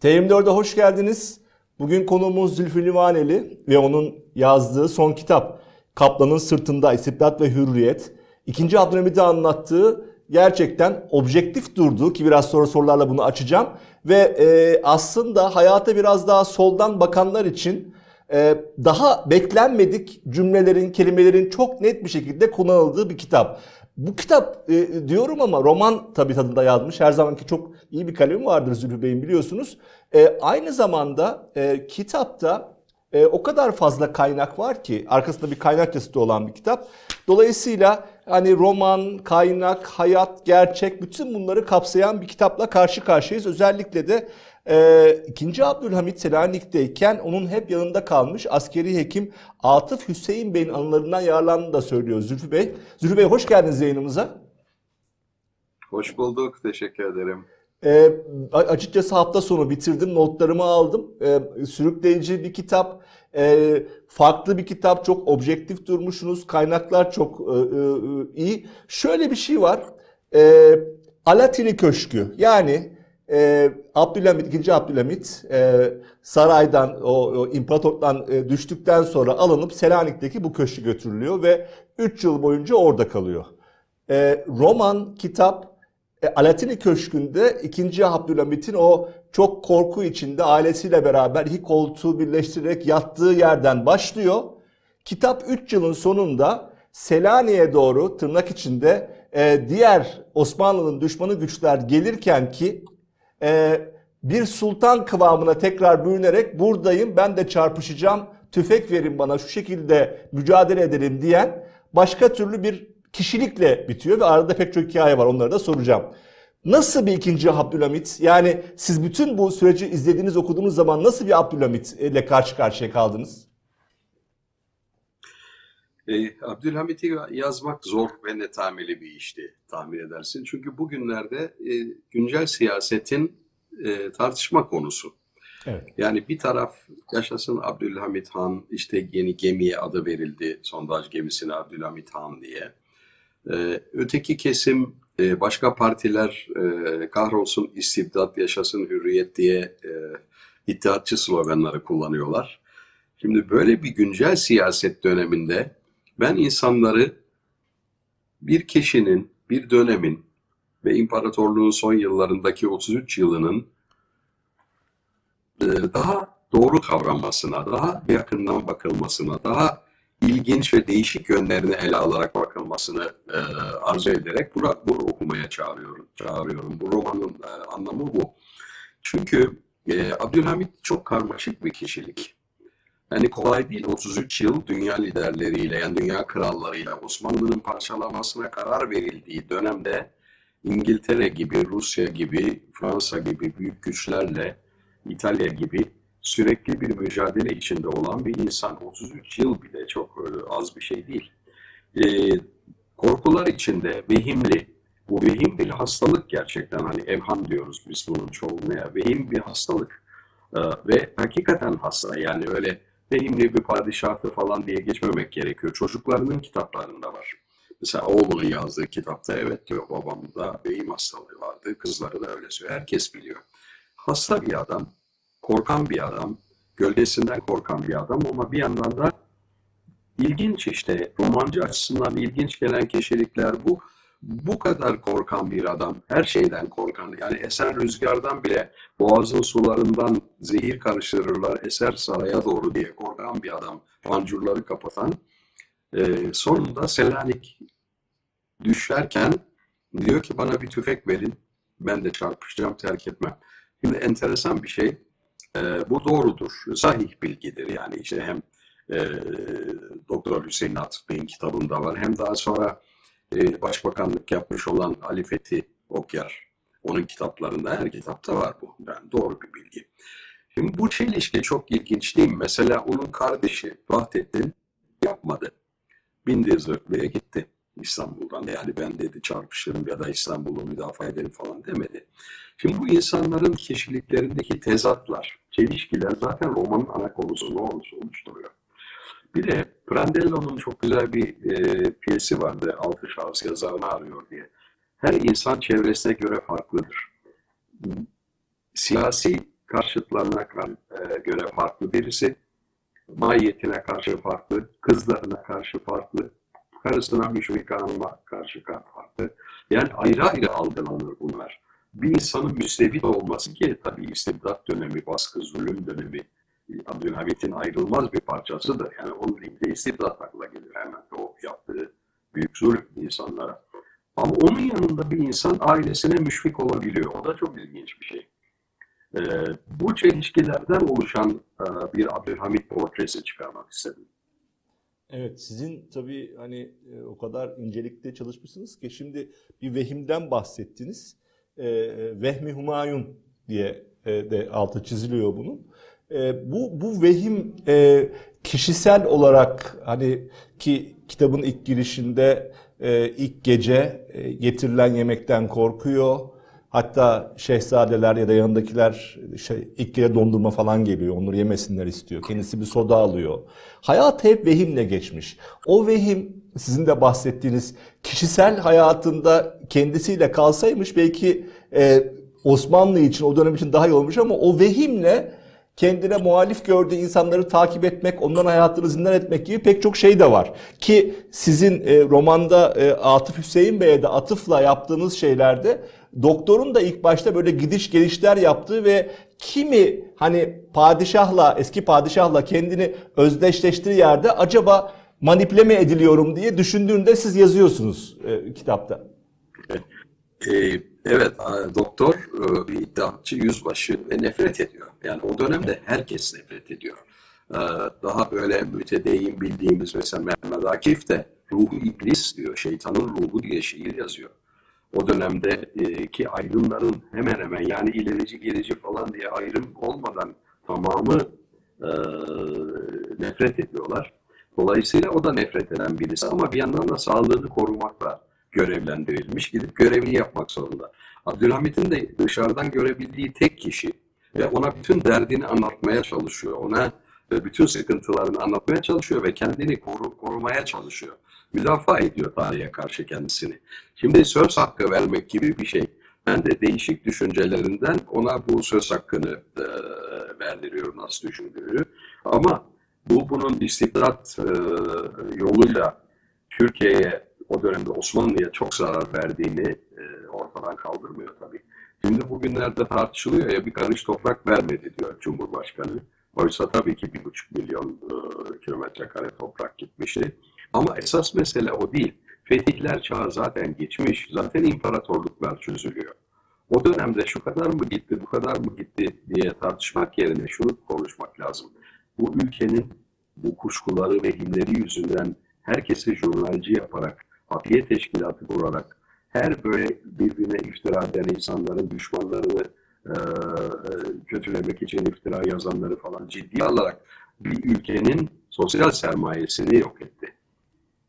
TM4'e hoş geldiniz. Bugün konuğumuz Zülfü Livaneli ve onun yazdığı son kitap Kaplanın Sırtında İstibdat ve Hürriyet. İkinci Abdülhamid'i anlattığı gerçekten objektif durduğu ki biraz sonra sorularla bunu açacağım. Ve e, aslında hayata biraz daha soldan bakanlar için e, daha beklenmedik cümlelerin, kelimelerin çok net bir şekilde kullanıldığı bir kitap. Bu kitap e, diyorum ama roman tabii tadında yazmış. Her zamanki çok iyi bir kalemi vardır Zülfü Bey'in biliyorsunuz. E, aynı zamanda e, kitapta e, o kadar fazla kaynak var ki arkasında bir kaynak yazısı olan bir kitap. Dolayısıyla hani roman, kaynak, hayat, gerçek bütün bunları kapsayan bir kitapla karşı karşıyayız. Özellikle de e, 2. Abdülhamit Selanik'teyken onun hep yanında kalmış askeri hekim Atıf Hüseyin Bey'in anılarından yararlandığını da söylüyor Zülfü Bey. Zülfü Bey hoş geldiniz yayınımıza. Hoş bulduk. Teşekkür ederim. E, açıkçası hafta sonu bitirdim, notlarımı aldım. E, sürükleyici bir kitap, e, farklı bir kitap, çok objektif durmuşsunuz, kaynaklar çok e, e, iyi. Şöyle bir şey var, e, Alatili Köşkü yani e, Abdülhamit, 2. Abdülhamit e, saraydan, o, o imparatorluktan e, düştükten sonra alınıp Selanik'teki bu köşkü götürülüyor ve 3 yıl boyunca orada kalıyor. E, roman, kitap e, Alatini Köşkü'nde 2. Abdülhamit'in o çok korku içinde ailesiyle beraber iki koltuğu birleştirerek yattığı yerden başlıyor. Kitap 3 yılın sonunda Selanik'e doğru tırnak içinde e, diğer Osmanlı'nın düşmanı güçler gelirken ki e, bir sultan kıvamına tekrar bürünerek buradayım ben de çarpışacağım tüfek verin bana şu şekilde mücadele edelim diyen başka türlü bir kişilikle bitiyor ve arada pek çok hikaye var onları da soracağım. Nasıl bir ikinci Abdülhamit? Yani siz bütün bu süreci izlediğiniz, okuduğunuz zaman nasıl bir Abdülhamit ile karşı karşıya kaldınız? Ee, Abdülhamit'i yazmak zor ve netameli bir işti tahmin edersin. Çünkü bugünlerde e, güncel siyasetin e, tartışma konusu. Evet. Yani bir taraf yaşasın Abdülhamit Han, işte yeni gemiye adı verildi, sondaj gemisine Abdülhamit Han diye. Ee, öteki kesim e, başka partiler e, kahrolsun istibdat yaşasın hürriyet diye e, iddiatçı sloganları kullanıyorlar. Şimdi böyle bir güncel siyaset döneminde ben insanları bir kişinin, bir dönemin ve imparatorluğun son yıllarındaki 33 yılının daha doğru kavranmasına, daha yakından bakılmasına, daha ilginç ve değişik yönlerini ele alarak bakılmasını e, arzu ederek bunu, bunu okumaya çağırıyorum. çağırıyorum. Bu romanın e, anlamı bu. Çünkü e, Abdülhamit çok karmaşık bir kişilik. Yani kolay değil 33 yıl dünya liderleriyle yani dünya krallarıyla Osmanlı'nın parçalamasına karar verildiği dönemde İngiltere gibi, Rusya gibi, Fransa gibi büyük güçlerle İtalya gibi sürekli bir mücadele içinde olan bir insan. 33 yıl bile çok e, az bir şey değil. E, korkular içinde vehimli, bu vehim bir hastalık gerçekten hani evham diyoruz biz bunun çoğunluğuna. Ya. Vehim bir hastalık e, ve hakikaten hasta yani öyle vehimli bir padişahtı falan diye geçmemek gerekiyor. Çocuklarının kitaplarında var. Mesela oğlunun yazdığı kitapta evet diyor babamda vehim hastalığı vardı. Kızları da öyle söylüyor. Herkes biliyor. Hasta bir adam korkan bir adam, gölgesinden korkan bir adam ama bir yandan da ilginç işte romancı açısından ilginç gelen kişilikler bu. Bu kadar korkan bir adam, her şeyden korkan, yani eser rüzgardan bile boğazın sularından zehir karıştırırlar, eser saraya doğru diye korkan bir adam, pancurları kapatan, e, sonunda Selanik düşerken diyor ki bana bir tüfek verin, ben de çarpışacağım, terk etmem. Şimdi enteresan bir şey, e, bu doğrudur. Sahih bilgidir yani işte hem e, Doktor Hüseyin Atıf Bey'in kitabında var hem daha sonra e, başbakanlık yapmış olan Ali Fethi Okyar onun kitaplarında her kitapta var bu. Yani doğru bir bilgi. Şimdi bu çelişki çok ilginç değil mi? Mesela onun kardeşi Vahdettin yapmadı. Bindi zırhlıya gitti İstanbul'dan. Yani ben dedi çarpışırım ya da İstanbul'u müdafaa ederim falan demedi. Şimdi bu insanların kişiliklerindeki tezatlar, çelişkiler zaten romanın ana konusu ne olmuş oluşturuyor. Bir de Prandello'nun çok güzel bir e, piyesi vardı. Altı şahıs yazarını arıyor diye. Her insan çevresine göre farklıdır. Siyasi karşıtlarına e, göre farklı birisi. Mahiyetine karşı farklı, kızlarına karşı farklı, karısına Müşfik Hanım'a karşı farklı. Yani ayrı ayrı algılanır bunlar. Bir insanın müstebit olması ki tabii istibdat dönemi, baskı, zulüm dönemi Abdülhamit'in ayrılmaz bir parçasıdır. Yani onun ilgili istibdat akla gelir hemen o yaptığı büyük zulüm insanlara. Ama onun yanında bir insan ailesine müşfik olabiliyor. O da çok ilginç bir şey. Ee, bu çelişkilerden oluşan e, bir Abdülhamit portresi çıkarmak istedim. Evet, sizin tabii hani e, o kadar incelikte çalışmışsınız ki şimdi bir vehimden bahsettiniz. E, Vehmi Humayun diye e, de altı çiziliyor bunun. E, bu bu vehim e, kişisel olarak hani ki kitabın ilk girişinde e, ilk gece e, getirilen yemekten korkuyor. Hatta şehzadeler ya da yanındakiler şey, ilk kere dondurma falan geliyor. Onları yemesinler istiyor. Kendisi bir soda alıyor. Hayat hep vehimle geçmiş. O vehim sizin de bahsettiğiniz kişisel hayatında kendisiyle kalsaymış belki e, Osmanlı için o dönem için daha iyi olmuş ama o vehimle kendine muhalif gördüğü insanları takip etmek, onların hayatını zindan etmek gibi pek çok şey de var. Ki sizin e, romanda e, Atıf Hüseyin Bey'e de atıfla yaptığınız şeylerde doktorun da ilk başta böyle gidiş gelişler yaptığı ve kimi hani padişahla, eski padişahla kendini özdeşleştiği yerde acaba manipüle mi ediliyorum diye düşündüğünde siz yazıyorsunuz e, kitapta. E, evet, doktor e, bir iddiatçı yüzbaşı ve nefret ediyor. Yani o dönemde herkes nefret ediyor. E, daha böyle mütedeyyin bildiğimiz mesela Mehmet Akif de ruhu iblis diyor, şeytanın ruhu diye şiir yazıyor. O dönemdeki aydınların hemen hemen yani ilerici gerici falan diye ayrım olmadan tamamı e, nefret ediyorlar. Dolayısıyla o da nefret eden birisi ama bir yandan da sağlığını korumakla görevlendirilmiş. Gidip görevini yapmak zorunda. Abdülhamit'in de dışarıdan görebildiği tek kişi ve ona bütün derdini anlatmaya çalışıyor. Ona e, bütün sıkıntılarını anlatmaya çalışıyor ve kendini koru, korumaya çalışıyor. Müdafaa ediyor tarihe karşı kendisini. Şimdi söz hakkı vermek gibi bir şey. Ben de değişik düşüncelerinden ona bu söz hakkını e, verdiriyorum nasıl düşündüğünü. Ama bu bunun istibdat e, yoluyla Türkiye'ye o dönemde Osmanlı'ya çok zarar verdiğini e, ortadan kaldırmıyor tabii. Şimdi bugünlerde tartışılıyor ya bir karış toprak vermedi diyor Cumhurbaşkanı. Oysa tabii ki bir buçuk milyon e, kilometre kare toprak gitmişti. Ama esas mesele o değil. Fetihler çağı zaten geçmiş. Zaten imparatorluklar çözülüyor. O dönemde şu kadar mı gitti, bu kadar mı gitti diye tartışmak yerine şunu konuşmak lazım. Bu ülkenin bu kuşkuları ve hinleri yüzünden herkesi jurnalci yaparak Hafiye teşkilatı kurarak her böyle birbirine iftira eden insanların düşmanlarını e, e, kötülemek için iftira yazanları falan ciddi alarak bir ülkenin sosyal sermayesini yok etti.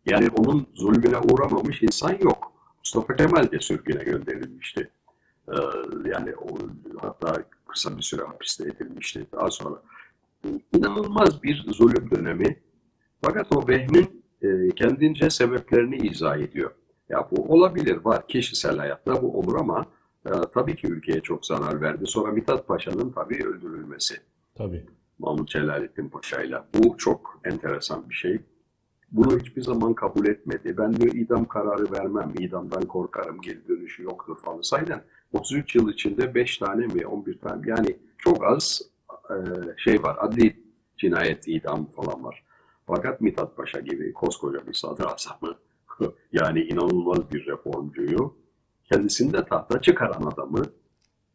Yani onun zulmüne uğramamış insan yok. Mustafa Kemal de sürgüne gönderilmişti. Ee, yani o, hatta kısa bir süre hapiste edilmişti daha sonra. İnanılmaz bir zulüm dönemi. Fakat o vehmin e, kendince sebeplerini izah ediyor. Ya bu olabilir, var. Kişisel hayatta bu olur ama e, tabii ki ülkeye çok zarar verdi. Sonra Mithat Paşa'nın tabii öldürülmesi. Tabii. Mahmut Celalettin Paşa'yla. Bu çok enteresan bir şey. Bunu hiçbir zaman kabul etmedi. Ben diyor idam kararı vermem, idamdan korkarım, geri dönüşü yoktur falan. Sayden 33 yıl içinde 5 tane mi 11 tane yani çok az e, şey var. Adli cinayet, idam falan var. Fakat Mithat Paşa gibi koskoca bir sadrazamı yani inanılmaz bir reformcuyu kendisini de tahta çıkaran adamı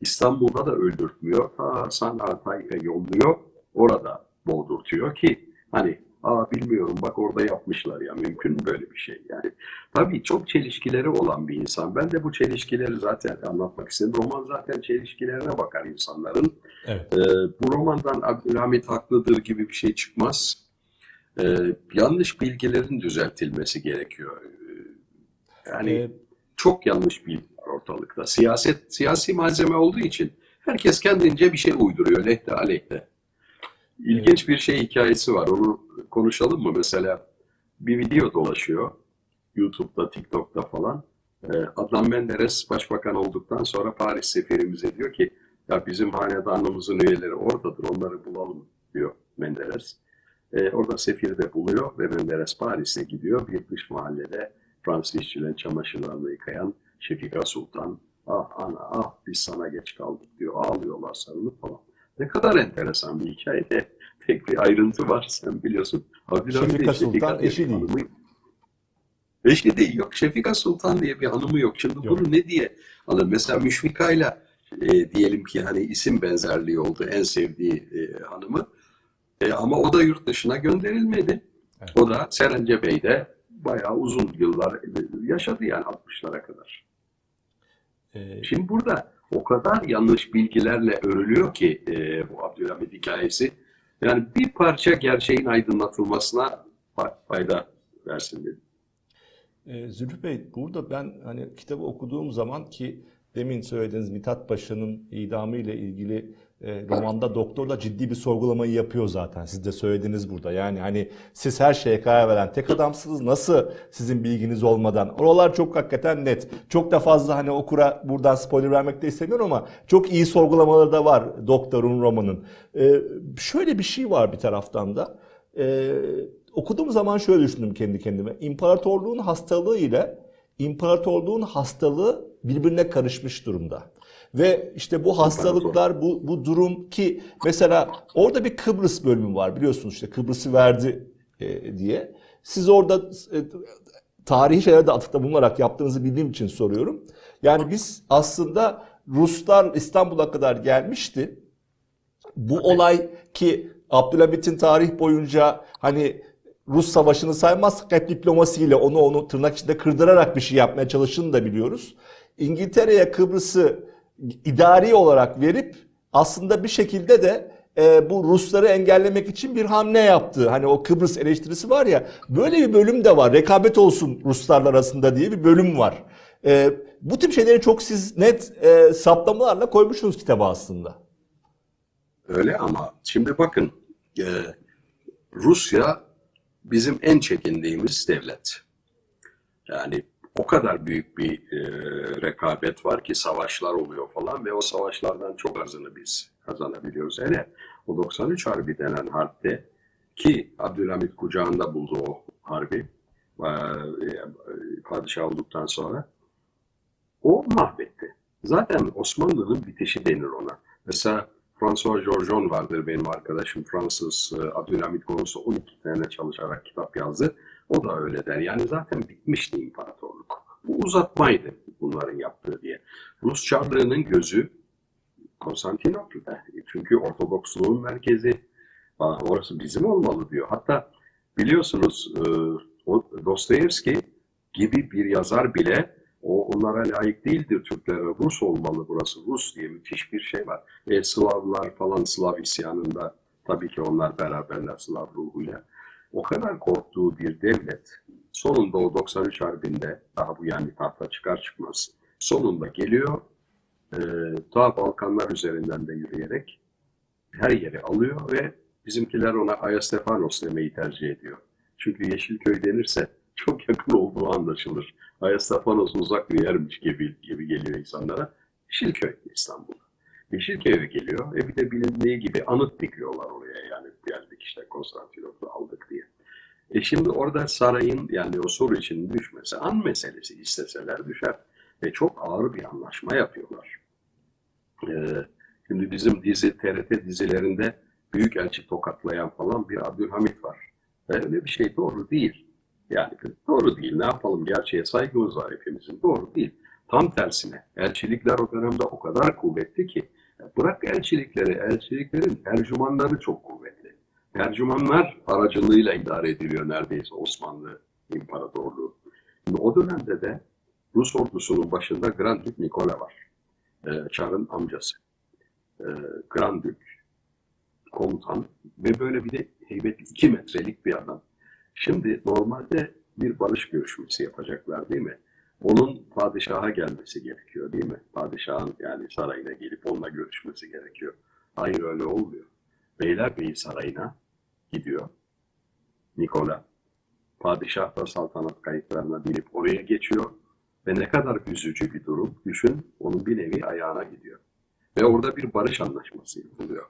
İstanbul'da da öldürtmüyor. Ta San'a Tayyip'e yolluyor. Orada boğdurtuyor ki hani aa bilmiyorum bak orada yapmışlar ya mümkün mü böyle bir şey yani. Tabii çok çelişkileri olan bir insan. Ben de bu çelişkileri zaten anlatmak istedim. Roman zaten çelişkilerine bakar insanların. Evet. Ee, bu romandan Abdülhamit haklıdır gibi bir şey çıkmaz e, yanlış bilgilerin düzeltilmesi gerekiyor. Ee, yani evet. çok yanlış bilgi ortalıkta. Siyaset, siyasi malzeme olduğu için herkes kendince bir şey uyduruyor lehte aleyhte. İlginç evet. bir şey hikayesi var. Onu konuşalım mı? Mesela bir video dolaşıyor. YouTube'da, TikTok'ta falan. Adnan Menderes başbakan olduktan sonra Paris seferimize diyor ki Ya bizim hanedanımızın üyeleri oradadır, onları bulalım diyor Menderes. E, orada sefiri de buluyor ve Menderes Paris'e gidiyor. Bir dış mahallede Fransız işçilerin çamaşırlarını yıkayan Şefika Sultan. Ah ana ah biz sana geç kaldık diyor. Ağlıyorlar sarılıp falan. Ne kadar enteresan bir hikayede tek bir ayrıntı var sen biliyorsun. Abdülhamit Şefika Şefika Sultan diye eşi değil. hanımı- Eşi değil yok. Şefika Sultan diye bir hanımı yok. Şimdi Yok. bunu ne diye alır? Mesela Müşfika'yla e, diyelim ki hani isim benzerliği oldu en sevdiği e, hanımı. E, ama o da yurt dışına gönderilmedi. Evet. O da Serence Bey'de bayağı uzun yıllar yaşadı yani 60'lara kadar. Ee, Şimdi burada o kadar yanlış bilgilerle örülüyor ki e, bu Abdülhamit hikayesi. Yani bir parça gerçeğin aydınlatılmasına fa- fayda versin dedim. E, Zülfü Bey, burada ben hani kitabı okuduğum zaman ki demin söylediğiniz Mithat Paşa'nın idamı ile ilgili e, romanda doktor da ciddi bir sorgulamayı yapıyor zaten. Siz de söylediniz burada. Yani hani siz her şeye karar veren tek adamsınız. Nasıl sizin bilginiz olmadan? Oralar çok hakikaten net. Çok da fazla hani okura buradan spoiler vermek de istemiyorum ama çok iyi sorgulamaları da var doktorun romanın. E, şöyle bir şey var bir taraftan da. E, okuduğum zaman şöyle düşündüm kendi kendime. İmparatorluğun hastalığı ile imparatorluğun hastalığı birbirine karışmış durumda. Ve işte bu hastalıklar, bu, bu durum ki mesela orada bir Kıbrıs bölümü var biliyorsunuz işte Kıbrıs'ı verdi e, diye. Siz orada e, tarihi şeylerde atıfta bulunarak yaptığınızı bildiğim için soruyorum. Yani biz aslında Ruslar İstanbul'a kadar gelmişti. Bu olay ki Abdülhamit'in tarih boyunca hani Rus savaşını saymazsak hep diplomasiyle onu onu tırnak içinde kırdırarak bir şey yapmaya çalıştığını da biliyoruz. İngiltere'ye Kıbrıs'ı idari olarak verip aslında bir şekilde de e, bu Rusları engellemek için bir hamle yaptı. Hani o Kıbrıs eleştirisi var ya böyle bir bölüm de var. Rekabet olsun Ruslarla arasında diye bir bölüm var. E, bu tip şeyleri çok siz net e, saptamalarla koymuşsunuz kitaba aslında. Öyle ama şimdi bakın e, Rusya bizim en çekindiğimiz devlet. Yani o kadar büyük bir e, rekabet var ki savaşlar oluyor falan ve o savaşlardan çok azını biz kazanabiliyoruz. Hele o 93 Harbi denen harpte ki Abdülhamit kucağında buldu o harbi e, padişah olduktan sonra o mahvetti. Zaten Osmanlı'nın bitişi denir ona. Mesela François Georgeon vardır benim arkadaşım. Fransız e, Abdülhamit konusu 12 tane çalışarak kitap yazdı. O da öyle der. Yani zaten bitmişti imparatorluk. Bu uzatmaydı bunların yaptığı diye. Rus Çarlığı'nın gözü Konstantinopol'da. Çünkü Ortodoksluğun merkezi. Orası bizim olmalı diyor. Hatta biliyorsunuz e, Dostoyevski gibi bir yazar bile o onlara layık değildir Türklere. Rus olmalı burası. Rus diye müthiş bir şey var. E, Slavlar falan Slav isyanında tabii ki onlar beraberler Slav ruhuyla. O kadar korktuğu bir devlet sonunda o 93 Harbi'nde daha bu yani tahta çıkar çıkmaz sonunda geliyor e, ta Balkanlar üzerinden de yürüyerek her yeri alıyor ve bizimkiler ona Ayastefanos demeyi tercih ediyor. Çünkü Yeşilköy denirse çok yakın olduğu anlaşılır. Ayastefanos uzak bir yermiş gibi, gibi geliyor insanlara. Yeşilköy İstanbul. Yeşilköy'e geliyor. E bir de bilindiği gibi anıt dikiyorlar oraya yani geldik işte Konstantinopol'u aldık diye. E şimdi orada sarayın yani o soru için düşmesi an meselesi isteseler düşer. Ve çok ağır bir anlaşma yapıyorlar. Ee, şimdi bizim dizi TRT dizilerinde büyük elçi tokatlayan falan bir Abdülhamit var. Öyle bir şey doğru değil. Yani doğru değil. Ne yapalım? Gerçeğe saygımız var hepimizin. Doğru değil. Tam tersine. Elçilikler o dönemde o kadar kuvvetli ki bırak elçilikleri, elçiliklerin tercümanları çok kuvvetli. Tercümanlar aracılığıyla idare ediliyor neredeyse Osmanlı İmparatorluğu. Şimdi o dönemde de Rus ordusunun başında Grand Dük Nikola var. Ee, Çar'ın amcası. Ee, Grand Dük, komutan ve böyle bir de heybetli iki metrelik bir adam. Şimdi normalde bir barış görüşmesi yapacaklar değil mi? Onun padişaha gelmesi gerekiyor değil mi? Padişahın yani sarayına gelip onunla görüşmesi gerekiyor. Hayır öyle olmuyor. Beylerbeyi sarayına gidiyor. Nikola. Padişah da saltanat kayıtlarına binip oraya geçiyor. Ve ne kadar üzücü bir durum. Düşün onun bir nevi ayağına gidiyor. Ve orada bir barış anlaşması yapılıyor.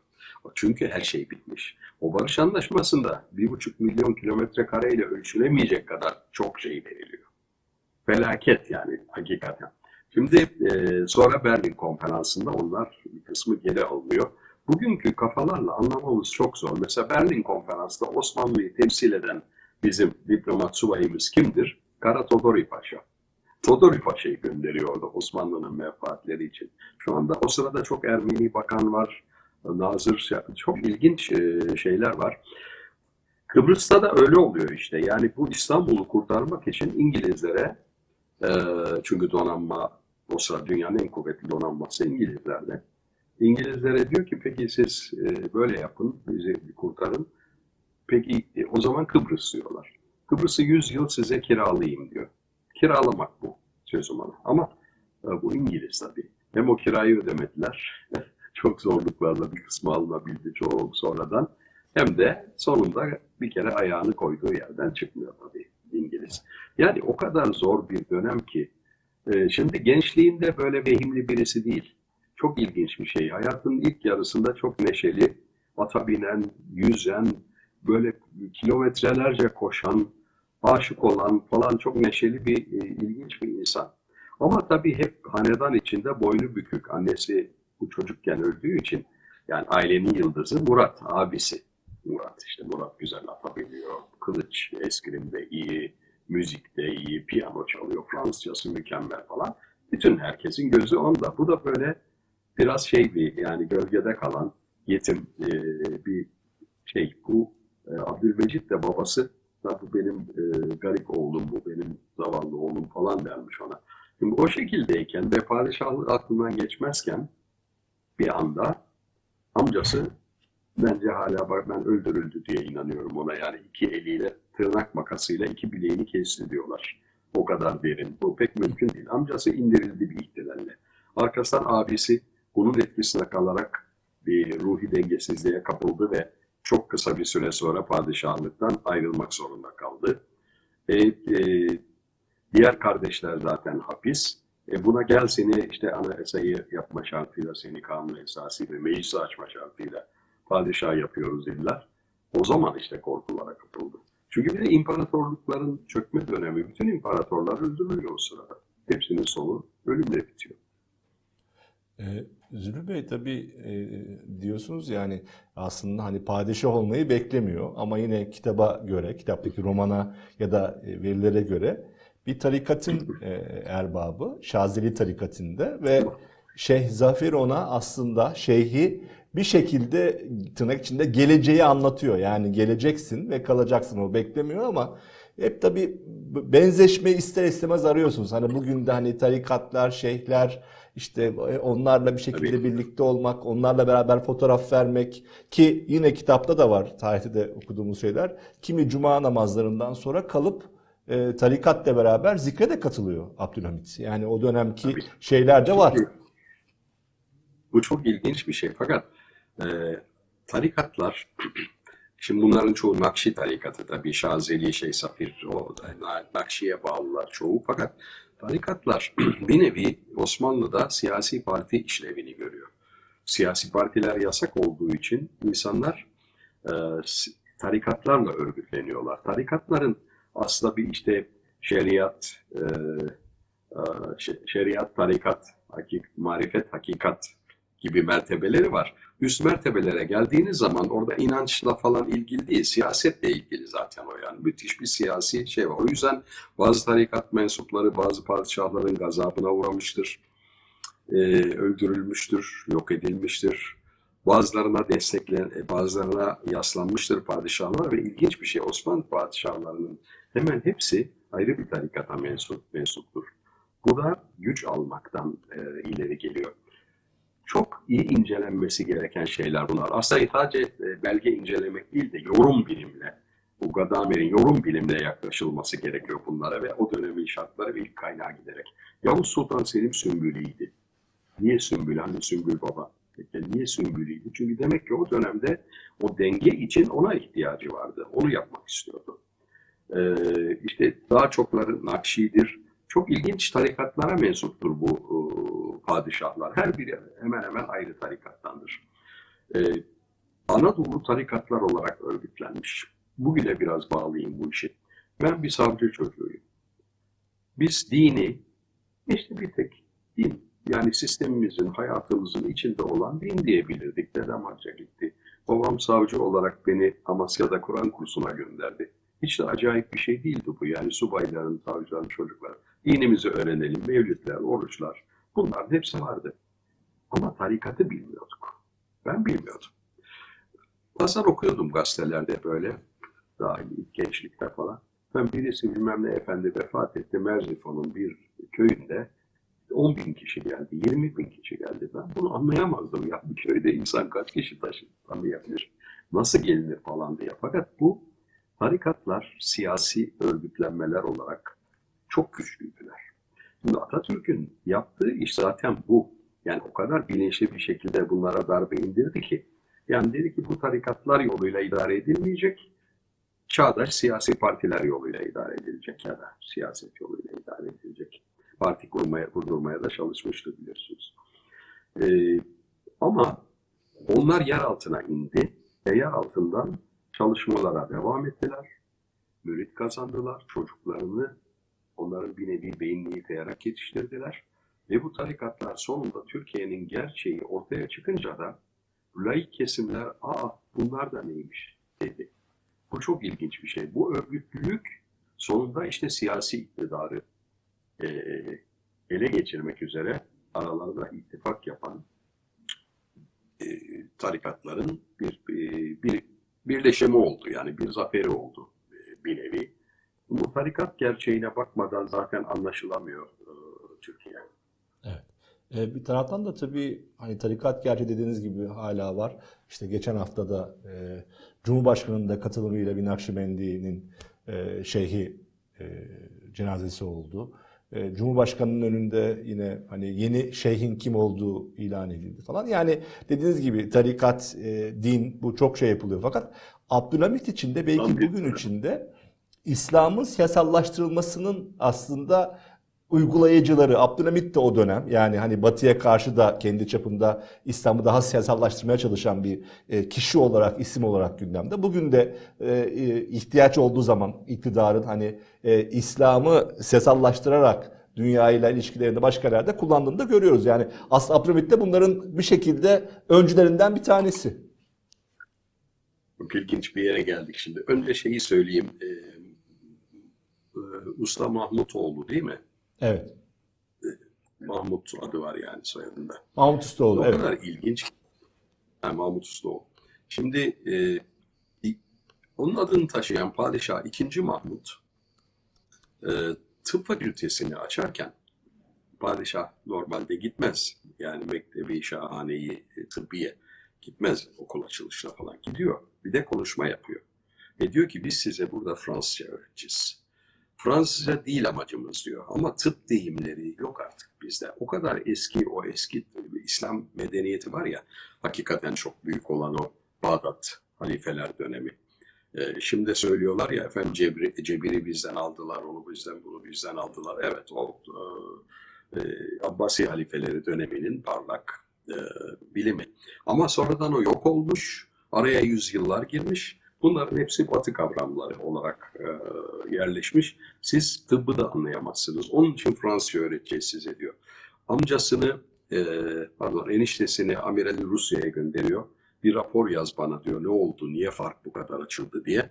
Çünkü her şey bitmiş. O barış anlaşmasında bir buçuk milyon kilometre kareyle ölçülemeyecek kadar çok şey veriliyor. Felaket yani hakikaten. Şimdi e, sonra Berlin konferansında onlar bir kısmı geri alınıyor. Bugünkü kafalarla anlamamız çok zor. Mesela Berlin konferansında Osmanlı'yı temsil eden bizim diplomat subayımız kimdir? Kara Todori Paşa. Todori Paşa'yı gönderiyor orada Osmanlı'nın menfaatleri için. Şu anda o sırada çok Ermeni bakan var, nazır, çok ilginç e, şeyler var. Kıbrıs'ta da öyle oluyor işte. Yani bu İstanbul'u kurtarmak için İngilizlere, e, çünkü donanma o sırada dünyanın en kuvvetli donanması İngilizlerde. İngilizlere diyor ki peki siz e, böyle yapın, bizi kurtarın. Peki o zaman Kıbrıs diyorlar. Kıbrıs'ı 100 yıl size kiralayayım diyor. Kiralamak bu sözüm ona. Ama bu İngiliz tabii. Hem o kirayı ödemediler çok zorluklarla bir kısmı alınabildi çok sonradan. Hem de sonunda bir kere ayağını koyduğu yerden çıkmıyor tabii İngiliz. Yani o kadar zor bir dönem ki e, şimdi gençliğinde böyle vehimli birisi değil. Çok ilginç bir şey. Hayatının ilk yarısında çok neşeli, ata binen, yüzen, böyle kilometrelerce koşan, aşık olan falan çok neşeli bir, e, ilginç bir insan. Ama tabii hep hanedan içinde boynu bükük. Annesi bu çocukken öldüğü için yani ailenin yıldızı Murat, abisi. Murat işte Murat güzel atabiliyor. Kılıç eskrimde iyi, müzikte iyi, piyano çalıyor, Fransızcası mükemmel falan. Bütün herkesin gözü onda. Bu da böyle biraz şey bir yani gölgede kalan yetim e, bir şey. Bu e, Abdülmecit de babası da bu benim e, garip oğlum, bu benim zavallı oğlum falan dermiş ona. Şimdi o şekildeyken ve padişahlık aklından geçmezken bir anda amcası bence hala bak ben öldürüldü diye inanıyorum ona. Yani iki eliyle tırnak makasıyla iki bileğini kesti diyorlar. O kadar derin. Bu pek mümkün değil. Amcası indirildi bir ihtilalle. Arkasından abisi bunun etkisine kalarak bir ruhi dengesizliğe kapıldı ve çok kısa bir süre sonra padişahlıktan ayrılmak zorunda kaldı. E, e, diğer kardeşler zaten hapis. E buna gel seni işte anayasayı yapma şartıyla, seni kanun esası ve meclisi açma şartıyla padişah yapıyoruz dediler. O zaman işte korkulara kapıldı. Çünkü bir de imparatorlukların çökme dönemi, bütün imparatorlar öldürülüyor o sırada. Hepsinin sonu ölümle bitiyor. E, Zülü Bey tabii e, diyorsunuz yani aslında hani padişah olmayı beklemiyor ama yine kitaba göre, kitaptaki romana ya da e, verilere göre bir tarikatın e, erbabı, Şazeli tarikatında ve Şeyh Zafer ona aslında şeyhi bir şekilde tırnak içinde geleceği anlatıyor. Yani geleceksin ve kalacaksın o beklemiyor ama hep tabi benzeşme ister istemez arıyorsunuz. Hani bugün de hani tarikatlar, şeyhler işte onlarla bir şekilde Tabii. birlikte olmak, onlarla beraber fotoğraf vermek ki yine kitapta da var tarihte de okuduğumuz şeyler. Kimi cuma namazlarından sonra kalıp e, tarikatla beraber zikre de katılıyor Abdülhamit. Yani o dönemki Tabii. şeyler de var. Bu çok ilginç bir şey. Fakat e, tarikatlar, şimdi bunların çoğu Nakşi tarikatı tabii Şazeli, şey Safir, o Nakşi'ye bağlılar çoğu. Fakat tarikatlar bir nevi Osmanlı'da siyasi parti işlevini görüyor. Siyasi partiler yasak olduğu için insanlar e, tarikatlarla örgütleniyorlar. Tarikatların aslında bir işte şeriat, e, e, şeriat, tarikat, hakik, marifet, hakikat gibi mertebeleri var. Üst mertebelere geldiğiniz zaman orada inançla falan ilgili değil, siyasetle ilgili zaten o yani. Müthiş bir siyasi şey var. O yüzden bazı tarikat mensupları bazı padişahların gazabına uğramıştır, e, öldürülmüştür, yok edilmiştir. Bazılarına desteklen, e, bazılarına yaslanmıştır padişahlar ve ilginç bir şey Osmanlı padişahlarının hemen hepsi ayrı bir tarikata mensup, mensuptur. Bu da güç almaktan e, ileri geliyor. Çok iyi incelenmesi gereken şeyler bunlar. Aslında sadece belge incelemek değil de yorum bilimle, bu Gadamer'in yorum bilimle yaklaşılması gerekiyor bunlara ve o dönemin şartları ve ilk kaynağa giderek. Yavuz Sultan Selim Sümbülü'ydi. Niye Sümbül? Hani Sümbül Baba. Peki niye Sümbülü'ydü? Çünkü demek ki o dönemde o denge için ona ihtiyacı vardı. Onu yapmak istiyordu. Ee, işte daha çokları Nakşi'dir. Çok ilginç tarikatlara mensuptur bu e, padişahlar her biri hemen hemen ayrı tarikattandır. Ee, Anadolu tarikatlar olarak örgütlenmiş. Bugüne biraz bağlayayım bu işi. Ben bir savcı çocuğuyum. Biz dini işte bir tek din. Yani sistemimizin, hayatımızın içinde olan din diyebilirdik. Dedem hacca gitti. Babam savcı olarak beni Amasya'da Kur'an kursuna gönderdi. Hiç de acayip bir şey değildi bu. Yani subayların, savcıların, çocuklar. Dinimizi öğrenelim, mevlütler, oruçlar. Bunların hepsi vardı. Ama tarikatı bilmiyorduk. Ben bilmiyordum. Bazen okuyordum gazetelerde böyle. Daha gençlikte falan. Ben birisi bilmem ne efendi vefat etti. Merzifon'un bir köyünde 10 bin kişi geldi, 20 bin kişi geldi. Ben bunu anlayamazdım ya. Bir köyde insan kaç kişi taşır, tanıyabilir, nasıl gelinir falan diye. Fakat bu tarikatlar siyasi örgütlenmeler olarak çok güçlüydüler. Şimdi Atatürk'ün yaptığı iş zaten bu. Yani o kadar bilinçli bir şekilde bunlara darbe indirdi ki. Yani dedi ki bu tarikatlar yoluyla idare edilmeyecek. Çağdaş siyasi partiler yoluyla idare edilecek ya da siyaset yoluyla idare edilecek parti kurmaya, kurdurmaya da çalışmıştı biliyorsunuz. Ee, ama onlar yer altına indi ve yer altından çalışmalara devam ettiler. Mürit kazandılar. Çocuklarını onların bir nevi beynini yıkayarak yetiştirdiler. Ve bu tarikatlar sonunda Türkiye'nin gerçeği ortaya çıkınca da laik kesimler aa bunlar da neymiş dedi. Bu çok ilginç bir şey. Bu örgütlülük sonunda işte siyasi iktidarı e, ele geçirmek üzere aralarında ittifak yapan e, tarikatların bir, bir, bir birleşimi oldu. Yani bir zaferi oldu e, bir nevi. Bu tarikat gerçeğine bakmadan zaten anlaşılamıyor e, Türkiye. Evet. E, bir taraftan da tabii hani tarikat gerçi dediğiniz gibi hala var. İşte geçen hafta da e, Cumhurbaşkanı'nın da katılımıyla bir Nakşibendi'nin e, şeyhi e, cenazesi oldu. E, Cumhurbaşkanının önünde yine hani yeni şeyhin kim olduğu ilan edildi falan. Yani dediğiniz gibi tarikat, e, din bu çok şey yapılıyor. Fakat Abdülhamit için de belki bugün için de İslam'ın siyasallaştırılmasının aslında uygulayıcıları Abdülhamit de o dönem yani hani Batı'ya karşı da kendi çapında İslam'ı daha siyasallaştırmaya çalışan bir e, kişi olarak isim olarak gündemde. Bugün de e, e, ihtiyaç olduğu zaman iktidarın hani İslam'ı siyasallaştırarak dünyayla ilişkilerinde başka yerde kullandığını da görüyoruz. Yani aslında Abdülhamit de bunların bir şekilde öncülerinden bir tanesi. Çok ilginç bir yere geldik şimdi. Önce şeyi söyleyeyim. Usta Mahmutoğlu değil mi? Evet. Mahmut adı var yani soyadında. Mahmut Ustaoğlu. O evet. kadar ilginç. Yani Mahmut Ustaoğlu. Şimdi e, onun adını taşıyan padişah 2. Mahmut e, tıp fakültesini açarken padişah normalde gitmez. Yani mektebi şahaneyi e, tıbbiye gitmez okul açılışına falan gidiyor. Bir de konuşma yapıyor. Ve diyor ki biz size burada Fransızca öğreteceğiz. Fransızca değil amacımız diyor. Ama tıp deyimleri yok artık bizde. O kadar eski o eski İslam medeniyeti var ya hakikaten çok büyük olan o Bağdat halifeler dönemi. Ee, şimdi söylüyorlar ya efendim Cebri, Cebiri bizden aldılar, onu bizden, bunu bizden aldılar. Evet o e, Abbasi halifeleri döneminin parlak e, bilimi. Ama sonradan o yok olmuş, araya yüzyıllar girmiş. Bunların hepsi batı kavramları olarak e, yerleşmiş. Siz tıbbı da anlayamazsınız. Onun için Fransızca öğreteceğiz size diyor. Amcasını, e, pardon eniştesini Amirali Rusya'ya gönderiyor. Bir rapor yaz bana diyor. Ne oldu, niye fark bu kadar açıldı diye.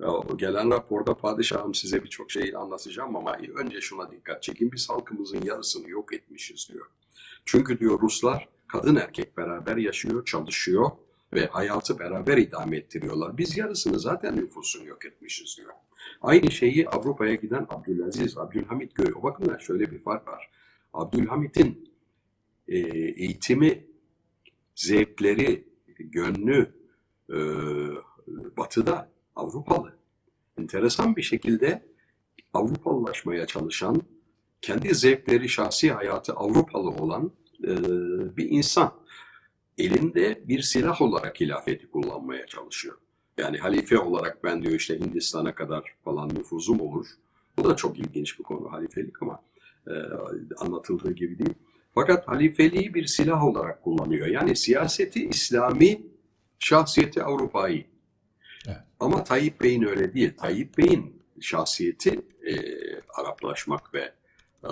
O gelen raporda padişahım size birçok şey anlatacağım ama önce şuna dikkat çekin. Biz halkımızın yarısını yok etmişiz diyor. Çünkü diyor Ruslar kadın erkek beraber yaşıyor, çalışıyor ve hayatı beraber idame ettiriyorlar. Biz yarısını zaten nüfusun yok etmişiz diyor. Aynı şeyi Avrupa'ya giden Abdülaziz, Abdülhamit görüyor. O şöyle bir fark var. Abdülhamit'in e, eğitimi, zevkleri, gönlü e, batıda Avrupalı. Enteresan bir şekilde Avrupalılaşmaya çalışan, kendi zevkleri, şahsi hayatı Avrupalı olan e, bir insan elinde bir silah olarak hilafeti kullanmaya çalışıyor. Yani halife olarak ben diyor işte Hindistan'a kadar falan nüfuzum olur. Bu da çok ilginç bir konu halifelik ama e, anlatıldığı gibi değil. Fakat halifeliği bir silah olarak kullanıyor. Yani siyaseti İslami, şahsiyeti Avrupa'yı. Evet. Ama Tayyip Bey'in öyle değil. Tayyip Bey'in şahsiyeti e, Araplaşmak ve e,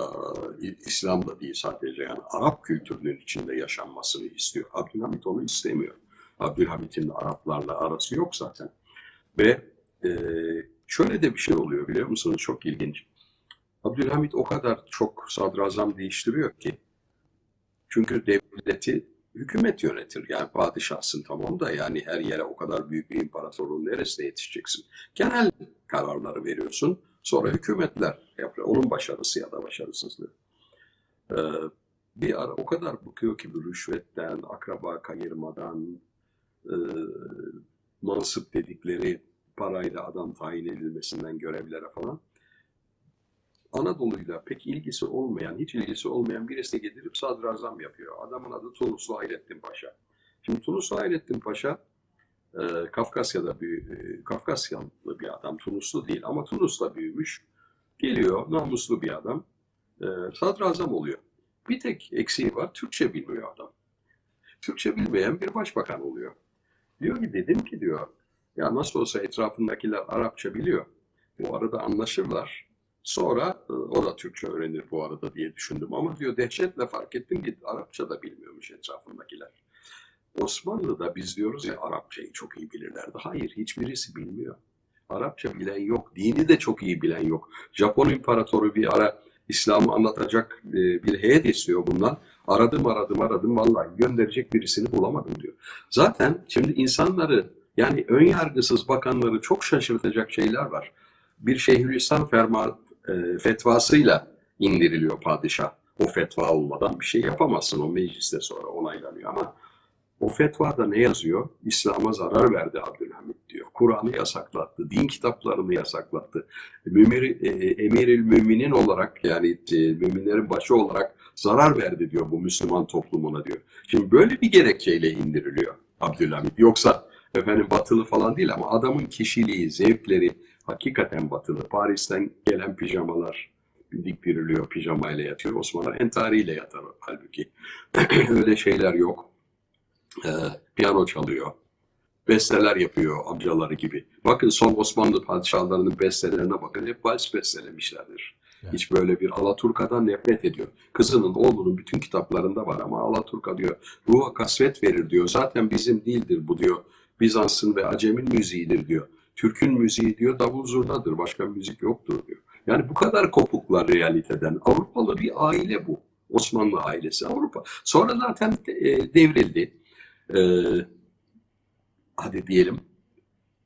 İslam da değil sadece yani Arap kültürünün içinde yaşanmasını istiyor. Abdülhamit onu istemiyor. Abdülhamit'in Araplarla arası yok zaten. Ve e, şöyle de bir şey oluyor biliyor musunuz? Çok ilginç. Abdülhamit o kadar çok sadrazam değiştiriyor ki. Çünkü devleti hükümet yönetir. Yani padişahsın tamam da yani her yere o kadar büyük bir imparatorluğun neresine yetişeceksin? Genel kararları veriyorsun. Sonra hükümetler yapıyor. Onun başarısı ya da başarısızlığı. Ee, bir ara o kadar bakıyor ki bu rüşvetten, akraba kayırmadan, e, mansıp dedikleri parayla adam tayin edilmesinden görevlere falan. Anadolu'yla pek ilgisi olmayan, hiç ilgisi olmayan birisi getirip sadrazam yapıyor. Adamın adı Tunuslu Hayrettin Paşa. Şimdi Tunuslu Hayrettin Paşa e, Kafkasya'da büyü, e, Kafkasyalı bir adam. Tunuslu değil ama Tunus'ta büyümüş. Geliyor, namuslu bir adam. E, sadrazam oluyor. Bir tek eksiği var, Türkçe bilmiyor adam. Türkçe bilmeyen bir başbakan oluyor. Diyor ki dedim ki diyor, ya nasıl olsa etrafındakiler Arapça biliyor. Bu arada anlaşırlar. Sonra e, o da Türkçe öğrenir bu arada diye düşündüm. Ama diyor dehşetle fark ettim ki Arapça da bilmiyormuş etrafındakiler. Osmanlı'da biz diyoruz ya Arapçayı çok iyi bilirlerdi. Hayır hiçbirisi bilmiyor. Arapça bilen yok. Dini de çok iyi bilen yok. Japon imparatoru bir ara İslam'ı anlatacak e, bir heyet istiyor bundan. Aradım aradım aradım vallahi gönderecek birisini bulamadım diyor. Zaten şimdi insanları yani ön yargısız bakanları çok şaşırtacak şeyler var. Bir Şeyhülislam ferma, e, fetvasıyla indiriliyor padişah. O fetva olmadan bir şey yapamazsın. O mecliste sonra onaylanıyor ama o fetvada ne yazıyor? İslam'a zarar verdi Abdülhamit diyor. Kur'an'ı yasaklattı, din kitaplarını yasaklattı. Mümir, e, Müminin olarak yani e, müminlerin başı olarak zarar verdi diyor bu Müslüman toplumuna diyor. Şimdi böyle bir gerekçeyle indiriliyor Abdülhamit. Yoksa efendim batılı falan değil ama adamın kişiliği, zevkleri hakikaten batılı. Paris'ten gelen pijamalar dik biriliyor, pijamayla yatıyor. Osmanlı entariyle yatar halbuki. Öyle şeyler yok. Ee, piyano çalıyor. Besteler yapıyor amcaları gibi. Bakın son Osmanlı padişahlarının bestelerine bakın. Hep vals bestelemişlerdir. Evet. Hiç böyle bir Alaturka'dan nefret ediyor. Kızının, oğlunun bütün kitaplarında var ama Alaturka diyor. Ruha kasvet verir diyor. Zaten bizim değildir bu diyor. Bizans'ın ve Acem'in müziğidir diyor. Türk'ün müziği diyor davul zurnadır. Başka müzik yoktur diyor. Yani bu kadar kopuklar realiteden. Avrupalı bir aile bu. Osmanlı ailesi Avrupa. Sonra zaten e, devrildi. E, hadi diyelim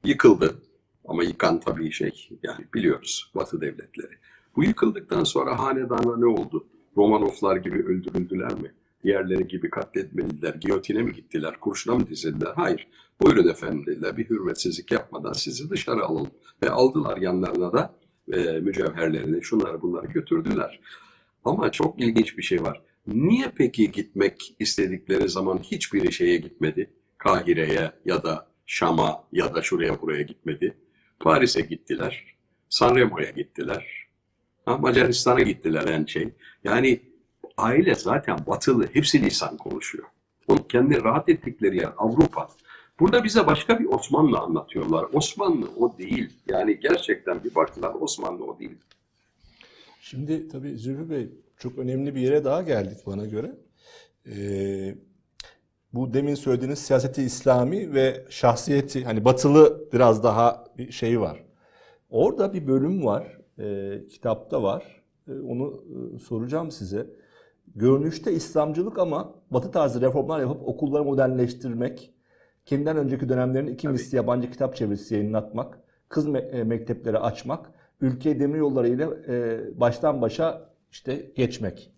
yıkıldı. Ama yıkan tabii şey yani biliyoruz Batı devletleri. Bu yıkıldıktan sonra hanedana ne oldu? Romanovlar gibi öldürüldüler mi? Diğerleri gibi katletmediler, giyotine mi gittiler, kurşuna mı dizildiler? Hayır. Buyurun efendim dediler, bir hürmetsizlik yapmadan sizi dışarı alalım. Ve aldılar yanlarına da e, mücevherlerini, şunları bunları götürdüler. Ama çok ilginç bir şey var. Niye peki gitmek istedikleri zaman hiçbir şeye gitmedi? Kahire'ye ya da Şam'a ya da şuraya buraya gitmedi. Paris'e gittiler. Sanremo'ya gittiler. Macaristan'a gittiler en şey. Yani aile zaten batılı. Hepsi lisan konuşuyor. Onun kendi rahat ettikleri yer Avrupa. Burada bize başka bir Osmanlı anlatıyorlar. Osmanlı o değil. Yani gerçekten bir baktılar Osmanlı o değil. Şimdi tabii Zülfü Bey çok önemli bir yere daha geldik bana göre. Ee, bu demin söylediğiniz siyaseti İslami ve şahsiyeti hani batılı biraz daha bir şey var. Orada bir bölüm var, e, kitapta var. E, onu e, soracağım size. Görünüşte İslamcılık ama batı tarzı reformlar yapıp okulları modernleştirmek, kendinden önceki dönemlerin iki misli yabancı kitap çevirisi yayınlatmak, kız me- e, mektepleri açmak, ülkeyi demir yollarıyla e, baştan başa işte geçmek.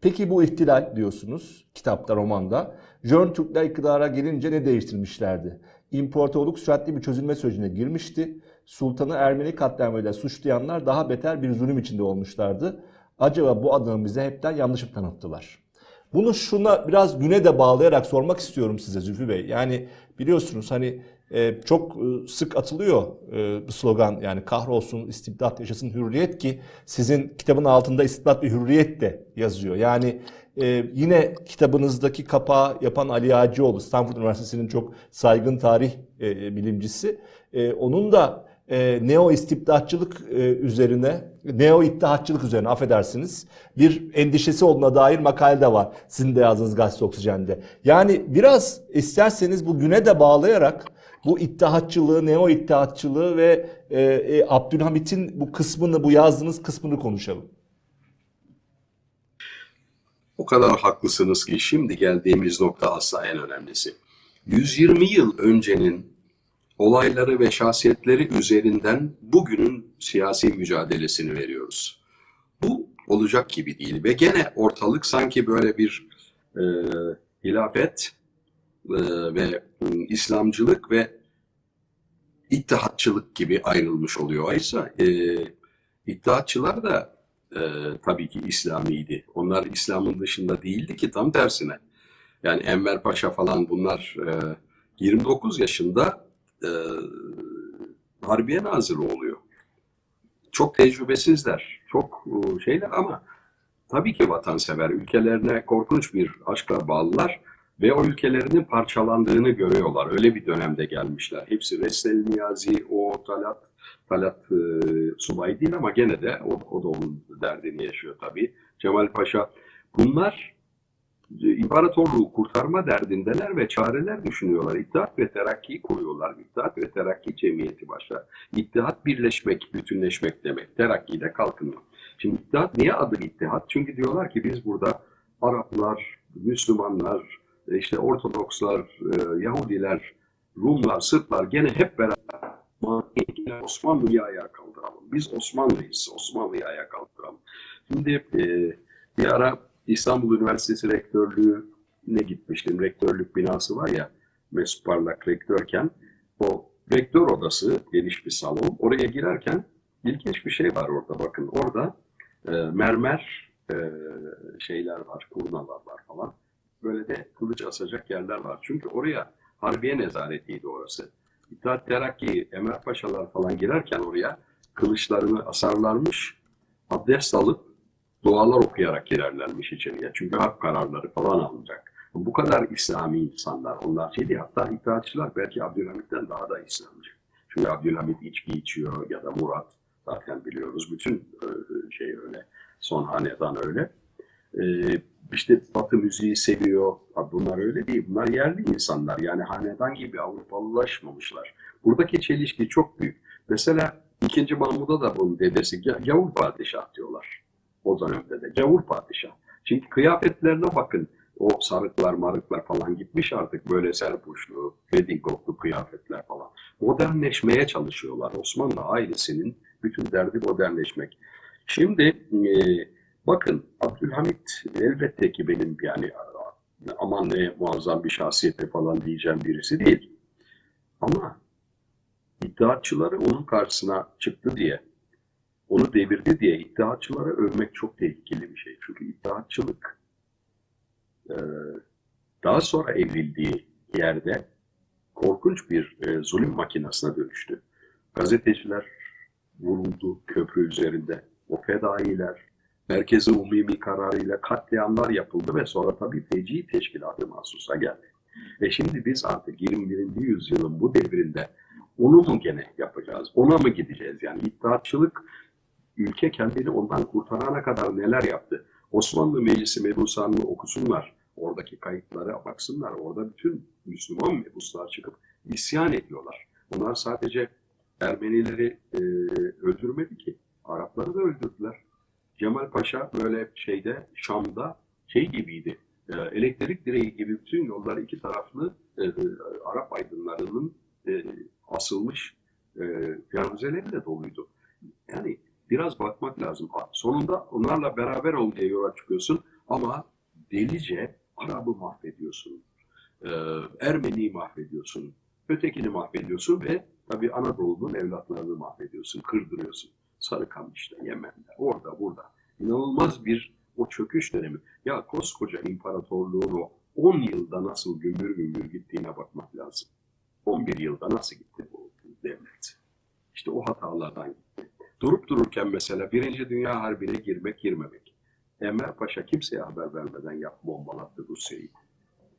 Peki bu ihtilal diyorsunuz kitapta, romanda. Jön Türkler iktidara gelince ne değiştirmişlerdi? İmparatorluk süratli bir çözülme sürecine girmişti. Sultanı Ermeni katliamıyla suçlayanlar daha beter bir zulüm içinde olmuşlardı. Acaba bu adamı bize hepten yanlış mı tanıttılar? Bunu şuna biraz güne de bağlayarak sormak istiyorum size Zülfü Bey. Yani biliyorsunuz hani çok e, sık atılıyor e, bu slogan yani kahrolsun istibdat yaşasın hürriyet ki sizin kitabın altında istibdat ve hürriyet de yazıyor. Yani e, yine kitabınızdaki kapağı yapan Ali Ağacıoğlu Stanford Üniversitesi'nin çok saygın tarih bilimcisi. Onun da neo istibdatçılık üzerine, neo ittihatçılık üzerine affedersiniz bir endişesi olduğuna dair makale de var. Sizin de yazdığınız gazete Oksijen'de. Yani biraz isterseniz bu güne de bağlayarak bu ittihatçılığı, neo ittihatçılığı ve e, e, Abdülhamit'in bu kısmını, bu yazdığınız kısmını konuşalım. O kadar haklısınız ki şimdi geldiğimiz nokta aslında en önemlisi. 120 yıl öncenin olayları ve şahsiyetleri üzerinden bugünün siyasi mücadelesini veriyoruz. Bu olacak gibi değil ve gene ortalık sanki böyle bir e, hilafet ve e, İslamcılık ve ittihatçılık gibi ayrılmış oluyor. Oysa e, ittihatçılar da e, tabii ki İslamiydi. Onlar İslam'ın dışında değildi ki tam tersine. Yani Enver Paşa falan bunlar e, 29 yaşında e, Harbiye Nazırı oluyor. Çok tecrübesizler, çok e, şeyler ama tabii ki vatansever, ülkelerine korkunç bir aşkla bağlılar ve o ülkelerinin parçalandığını görüyorlar. Öyle bir dönemde gelmişler. Hepsi Vestel Niyazi, o Talat, Talat e, subay değil ama gene de o, o da onun derdini yaşıyor tabii. Cemal Paşa. Bunlar e, imparatorluğu kurtarma derdindeler ve çareler düşünüyorlar. İttihat ve Terakki kuruyorlar. İttihat ve Terakki Cemiyeti başlar. İttihat birleşmek, bütünleşmek demek. Terakki de kalkınma. Şimdi İttihat niye adı İttihat? Çünkü diyorlar ki biz burada Araplar, Müslümanlar, işte Ortodokslar, e, Yahudiler, Rumlar, Sırplar gene hep beraber Osmanlı'yı ayağa kaldıralım. Biz Osmanlıyız, Osmanlı'yı ayağa kaldıralım. Şimdi e, bir ara İstanbul Üniversitesi Rektörlüğü'ne gitmiştim. Rektörlük binası var ya, Mesut Parlak rektörken o rektör odası geniş bir salon. Oraya girerken ilginç bir şey var orada bakın. Orada e, mermer e, şeyler var, kurnalar var falan. Böyle de kılıç asacak yerler var. Çünkü oraya Harbiye nezaretiydi orası. İttihat Terakki, Emir Paşalar falan girerken oraya kılıçlarını asarlarmış, abdest alıp dualar okuyarak girerlermiş içeriye. Çünkü hak kararları falan alınacak. Bu kadar İslami insanlar, onlar şeydi hatta İttihatçılar belki Abdülhamit'ten daha da İslamcı. Çünkü Abdülhamit içki içiyor ya da Murat zaten biliyoruz. Bütün e, şey öyle, son hanedan öyle. İşte Batı müziği seviyor. Bunlar öyle değil. Bunlar yerli insanlar. Yani hanedan gibi Avrupalılaşmamışlar. Buradaki çelişki çok büyük. Mesela ikinci Mahmud'a da bunun dedesi Gavur Padişah diyorlar. O dönemde de Gavur Padişah. Çünkü kıyafetlerine bakın. O sarıklar marıklar falan gitmiş artık böyle serpuşlu, redingotlu kıyafetler falan. Modernleşmeye çalışıyorlar. Osmanlı ailesinin bütün derdi modernleşmek. Şimdi e, Bakın Abdülhamit elbette ki benim yani aman ne muazzam bir şahsiyeti falan diyeceğim birisi değil. Ama iddiatçıları onun karşısına çıktı diye, onu devirdi diye iddiatçılara övmek çok tehlikeli bir şey. Çünkü iddiatçılık daha sonra evrildiği yerde korkunç bir zulüm makinasına dönüştü. Gazeteciler vuruldu köprü üzerinde. O fedailer, Merkezi Umumi kararıyla katliamlar yapıldı ve sonra tabii feci teşkilatı mahsusa geldi. Ve şimdi biz artık 21. yüzyılın bu devrinde onu mu gene yapacağız? Ona mı gideceğiz? Yani iddiatçılık ülke kendini ondan kurtarana kadar neler yaptı? Osmanlı Meclisi mebusanını okusunlar. Oradaki kayıtlara baksınlar. Orada bütün Müslüman mebuslar çıkıp isyan ediyorlar. Onlar sadece Ermenileri e, öldürmedi ki. Arapları da öldürdüler. Cemal Paşa böyle şeyde Şam'da şey gibiydi. E, elektrik direği gibi bütün yollar iki taraflı e, e, Arap aydınlarının e, asılmış e, de doluydu. Yani biraz bakmak lazım. Sonunda onlarla beraber ol diye yola çıkıyorsun ama delice Arap'ı mahvediyorsun. E, Ermeni'yi mahvediyorsun. Ötekini mahvediyorsun ve tabii Anadolu'nun evlatlarını mahvediyorsun, kırdırıyorsun. Sarıkamış'ta, Yemen'de, orada, burada. İnanılmaz bir o çöküş dönemi. Ya koskoca imparatorluğun o 10 yılda nasıl gümbür gümbür gittiğine bakmak lazım. 11 yılda nasıl gitti bu devlet? İşte o hatalardan gitti. Durup dururken mesela Birinci Dünya Harbi'ne girmek girmemek. Enver Paşa kimseye haber vermeden yap bombalattı Rusya'yı.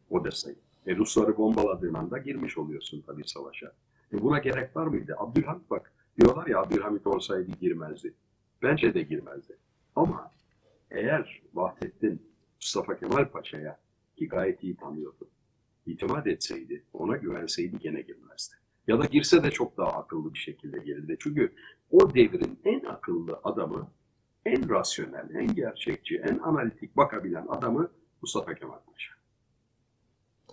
Odessa'yı. E Rusları bombaladığın anda girmiş oluyorsun tabii savaşa. E buna gerek var mıydı? Abdülhamit bak diyorlar Abdülhamit olsaydı girmezdi. Bence de girmezdi. Ama eğer Vahdettin Mustafa Kemal Paşa'ya ki gayet iyi tanıyordu. itimat etseydi, ona güvenseydi gene girmezdi. Ya da girse de çok daha akıllı bir şekilde gelirdi. Çünkü o devrin en akıllı adamı, en rasyonel, en gerçekçi, en analitik bakabilen adamı Mustafa Kemal Paşa.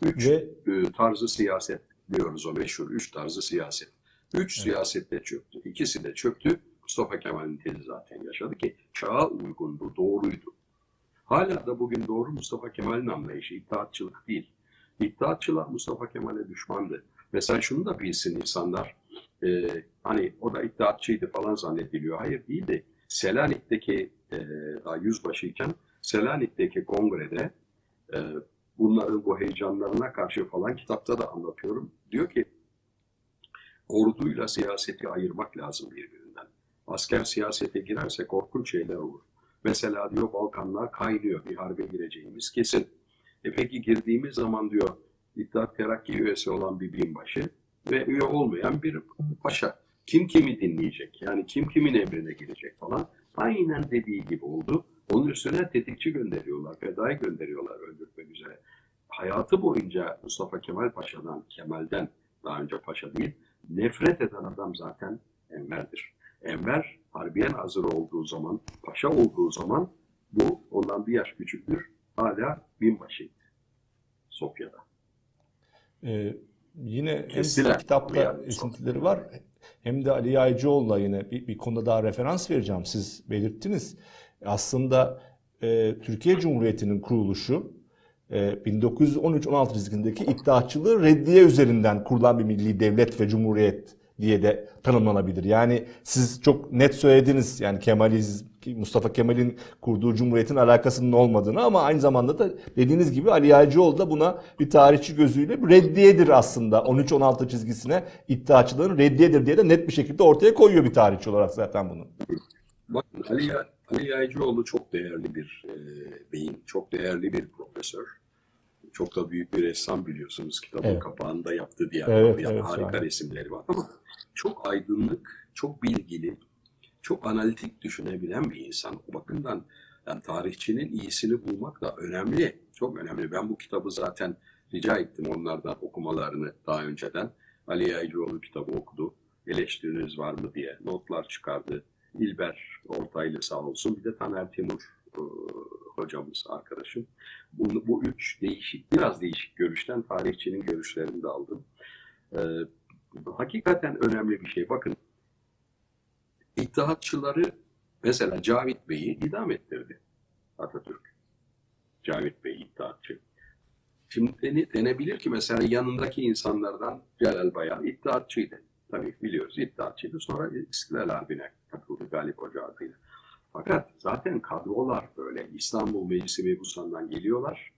Üç Ve e, tarzı siyaset diyoruz o meşhur üç tarzı siyaset. Üç Evet. siyaset de çöktü. İkisi de çöktü. Mustafa Kemal'in tezi zaten yaşadı ki çağa uygundu, doğruydu. Hala da bugün doğru Mustafa Kemal'in anlayışı itaatçılık değil. İttihatçılar Mustafa Kemal'e düşmandı. Mesela şunu da bilsin insanlar, e, hani o da iddiatçıydı falan zannediliyor. Hayır değil de Selanik'teki e, daha yüzbaşıyken Selanik'teki kongrede e, bunların bu heyecanlarına karşı falan kitapta da anlatıyorum. Diyor ki orduyla siyaseti ayırmak lazım birbirinden. Asker siyasete girerse korkunç şeyler olur. Mesela diyor Balkanlar kaynıyor bir harbe gireceğimiz kesin. E peki girdiğimiz zaman diyor İttihat Terakki üyesi olan bir binbaşı ve üye olmayan bir paşa. Kim kimi dinleyecek? Yani kim kimin emrine girecek falan. Aynen dediği gibi oldu. Onun üstüne tetikçi gönderiyorlar, fedai gönderiyorlar öldürmek üzere. Hayatı boyunca Mustafa Kemal Paşa'dan, Kemal'den daha önce paşa değil, nefret eden adam zaten Enver'dir. Enver harbiyen hazır olduğu zaman, paşa olduğu zaman bu ondan bir yaş küçüktür. Hala binbaşıydı Sofya'da. Ee, yine hem Kestiler. kitapta esintileri var hem de Ali Yaycıoğlu'na yine bir, bir konuda daha referans vereceğim. Siz belirttiniz. Aslında e, Türkiye Cumhuriyeti'nin kuruluşu 1913-16 çizgindeki iddiaçılığı reddiye üzerinden kurulan bir milli devlet ve cumhuriyet diye de tanımlanabilir. Yani siz çok net söylediniz yani Kemalizm, Mustafa Kemal'in kurduğu cumhuriyetin alakasının olmadığını ama aynı zamanda da dediğiniz gibi Ali Yağcıoğlu da buna bir tarihçi gözüyle bir reddiyedir aslında. 13-16 çizgisine iddiaçılığın reddiyedir diye de net bir şekilde ortaya koyuyor bir tarihçi olarak zaten bunu. Bakın Ali, Ali Yaycıoğlu çok değerli bir e, beyin, çok değerli bir profesör. Çok da büyük bir ressam biliyorsunuz. Kitabın Evet. kapağında yaptı diye Evet, yani evet, harika şahane. resimleri var. Ama çok aydınlık, çok bilgili, çok analitik düşünebilen bir insan. O bakımdan yani tarihçinin iyisini bulmak da önemli. Çok önemli. Ben bu kitabı zaten rica ettim onlardan okumalarını daha önceden. Ali Yaycıoğlu kitabı okudu. Eleştiriniz var mı diye notlar çıkardı. İlber Ortaylı sağ olsun. Bir de Taner Timur hocamız, arkadaşım. Bu, bu üç değişik, biraz değişik görüşten tarihçinin görüşlerini de aldım. E, hakikaten önemli bir şey. Bakın, İttihatçıları mesela Cavit Bey'i idam ettirdi Atatürk. Cavit Bey İttihatçı. Şimdi dene- denebilir ki mesela yanındaki insanlardan Celal Bayar İttihatçıydı. Tabii biliyoruz İttihatçıydı. Sonra İstiklal Harbi'ne katıldı Galip Hoca adıyla. Fakat zaten kadrolar böyle İstanbul Meclisi mebusandan geliyorlar.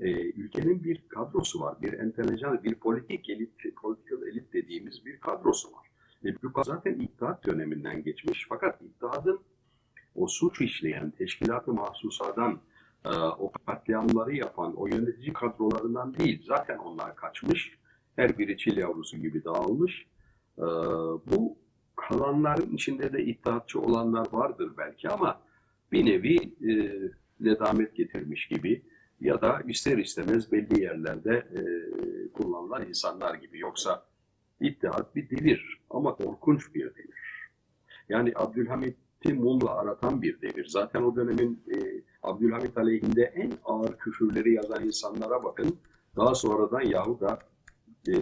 Ee, ülkenin bir kadrosu var. Bir entelejan, bir politik elit, political elit dediğimiz bir kadrosu var. E, bu zaten İttihat döneminden geçmiş. Fakat İttihat'ın o suç işleyen, teşkilat-ı mahsusadan e, o katliamları yapan, o yönetici kadrolarından değil. Zaten onlar kaçmış. Her biri çil yavrusu gibi dağılmış. E, bu kalanların içinde de iddiatçı olanlar vardır belki ama bir nevi e, nedamet getirmiş gibi ya da ister istemez belli yerlerde e, kullanılan insanlar gibi. Yoksa İttihat bir devir ama korkunç bir devir. Yani Abdülhamit'i mumla aratan bir devir. Zaten o dönemin e, Abdülhamit aleyhinde en ağır küfürleri yazan insanlara bakın. Daha sonradan yahu da e,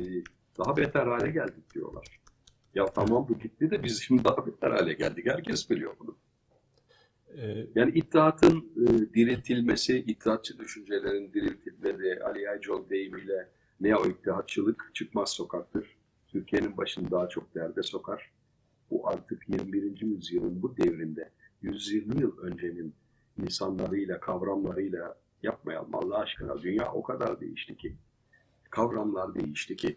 daha beter hale geldik diyorlar. Ya tamam bu gitti de biz şimdi daha beter hale geldik. Herkes biliyor bunu. Ee, Yani iddiatın e, diriltilmesi, iddiatçı düşüncelerin diriltilmesi, Ali Yaycıoğlu deyimiyle neo iddiatçılık çıkmaz sokaktır. Türkiye'nin başını daha çok derde sokar. Bu artık 21. yüzyılın bu devrinde 120 yıl öncenin insanlarıyla, kavramlarıyla yapmayalım Allah aşkına. Dünya o kadar değişti ki, kavramlar değişti ki.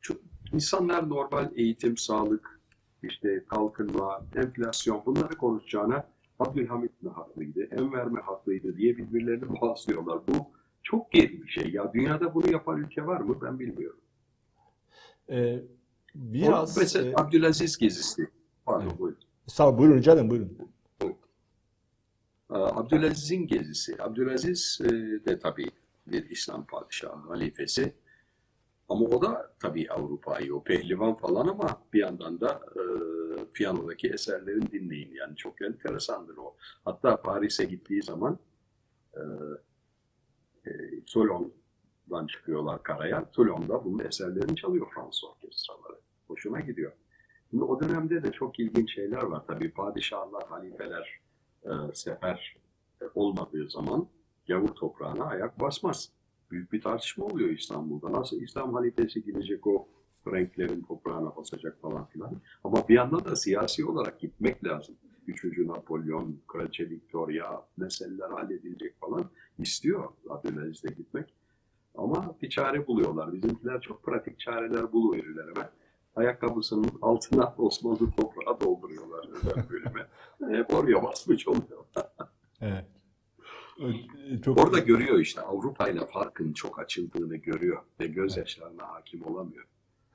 Çok İnsanlar normal eğitim, sağlık, işte kalkınma, enflasyon bunları konuşacağına Abdülhamit mi haklıydı, Enver mi haklıydı diye birbirlerini bağlıyorlar. Bu çok geri bir şey. Ya dünyada bunu yapan ülke var mı? Ben bilmiyorum. Ee, biraz... O mesela e, Abdülaziz gezisi. Pardon buyurun. sağ ol, buyurun ederim buyurun. Ee, Abdülaziz'in gezisi. Abdülaziz e, de tabii bir İslam padişahı, halifesi. Ama o da tabii Avrupa'yı, o pehlivan falan ama bir yandan da e, piyanodaki eserlerini dinleyin. Yani çok enteresandır o. Hatta Paris'e gittiği zaman e, e, Toulon'dan çıkıyorlar karaya. Toulon'da bunun eserlerini çalıyor Fransız orkestraları. Hoşuma gidiyor. Şimdi o dönemde de çok ilginç şeyler var. Tabii padişahlar, halifeler e, sefer e, olmadığı zaman gavur toprağına ayak basmaz. Büyük bir tartışma oluyor İstanbul'da. Nasıl İslam halifesi gidecek o renklerin toprağına basacak falan filan. Ama bir yandan da siyasi olarak gitmek lazım. Üçüncü Napolyon, Kraliçe Victoria meseleler halledilecek falan istiyor Abdülaziz'de gitmek. Ama bir çare buluyorlar. Bizimkiler çok pratik çareler buluverirler hemen. Ayakkabısının altına Osmanlı toprağı dolduruyorlar özel bölüme. Hep oraya basmış oluyor. Evet. Ee, Çok Orada görüyor işte Avrupa ile farkın çok açıldığını görüyor ve gözyaşlarına hakim olamıyor.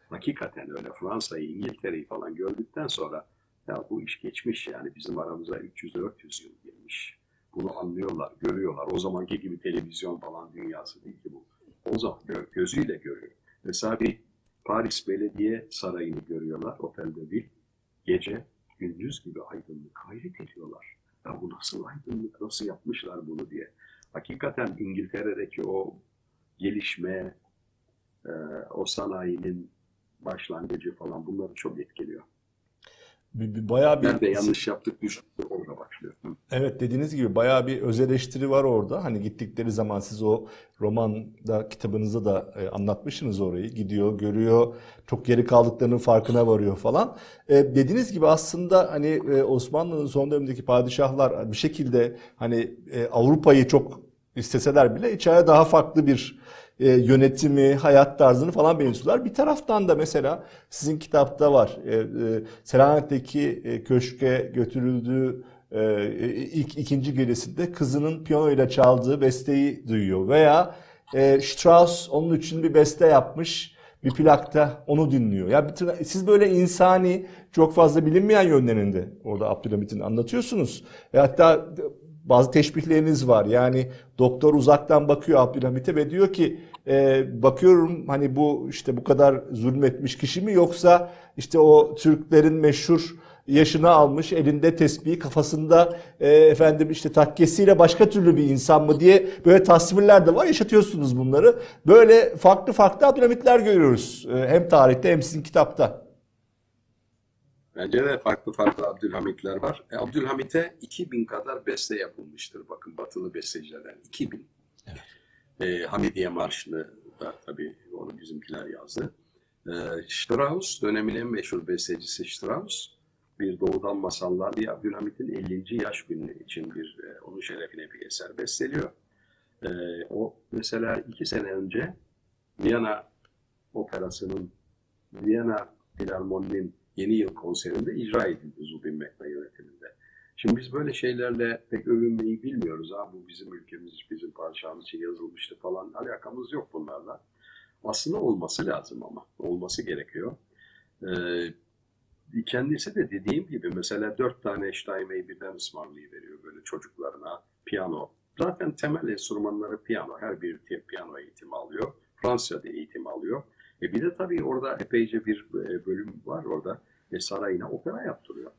Hakikaten öyle Fransa'yı, İngiltere'yi falan gördükten sonra ya bu iş geçmiş yani bizim aramıza 300-400 yıl girmiş. Bunu anlıyorlar, görüyorlar. O zamanki gibi televizyon falan dünyası değil ki bu. O zaman gö- gözüyle görüyor. Mesela bir Paris Belediye Sarayı'nı görüyorlar, otelde bir. Gece gündüz gibi aydınlık hayret ediyorlar. Ya bu nasıl aydınlık, nasıl yapmışlar bunu diye. Hakikaten İngiltere'deki o gelişme, e, o sanayinin başlangıcı falan bunları çok etkiliyor. bir, bir- bayağı bir Nerede yanlış yaptık düştük Hı. Evet dediğiniz gibi bayağı bir öz eleştiri var orada. Hani gittikleri zaman siz o romanda kitabınızda da e, anlatmışsınız orayı. Gidiyor, görüyor, çok geri kaldıklarının farkına varıyor falan. E, dediğiniz gibi aslında hani e, Osmanlı'nın son dönemindeki padişahlar bir şekilde hani e, Avrupa'yı çok isteseler bile içeride daha farklı bir e, yönetimi, hayat tarzını falan benimsiyorlar. Bir taraftan da mesela sizin kitapta var. E, e, Selanik'teki e, köşke götürüldüğü e, ilk ikinci gerisinde kızının piyanoyla çaldığı besteyi duyuyor. Veya e, Strauss onun için bir beste yapmış. Bir plakta onu dinliyor. Ya bir siz böyle insani çok fazla bilinmeyen yönlerinde orada Abdülhamit'in anlatıyorsunuz. E hatta bazı teşbihleriniz var. Yani doktor uzaktan bakıyor Abdülhamit'e ve diyor ki e, bakıyorum hani bu işte bu kadar zulmetmiş kişi mi yoksa işte o Türklerin meşhur yaşını almış elinde tesbih kafasında e, efendim işte takkesiyle başka türlü bir insan mı diye böyle tasvirler de var yaşatıyorsunuz bunları. Böyle farklı farklı Abdülhamitler görüyoruz e, hem tarihte hem sizin kitapta. Bence de farklı farklı Abdülhamitler var. E, Abdülhamit'e 2000 kadar beste yapılmıştır. Bakın batılı bestecilerden 2000. E, Hamidiye Marşı'nı da tabii onu bizimkiler yazdı. E, Strauss, dönemin en meşhur bestecisi Strauss, bir doğudan masallar diye Abdülhamit'in 50. yaş günü için bir e, onun şerefine bir eser besteliyor. E, o mesela iki sene önce Viyana Operası'nın Viyana Filarmoni'nin yeni yıl konserinde icra edildi Zubin Mehmet yönetiminde. Şimdi biz böyle şeylerle pek övünmeyi bilmiyoruz. Ha, bu bizim ülkemiz, bizim padişahımız için yazılmıştı falan. Alakamız yok bunlarla. Aslında olması lazım ama. Olması gerekiyor. Ee, kendisi de dediğim gibi mesela dört tane Steinway birden ısmarlayıveriyor böyle çocuklarına. Piyano. Zaten temel enstrümanları piyano. Her biri te- piyano eğitimi alıyor. Fransa'da eğitim alıyor. E bir de tabii orada epeyce bir e, bölüm var orada. E, sarayına opera yaptırıyor.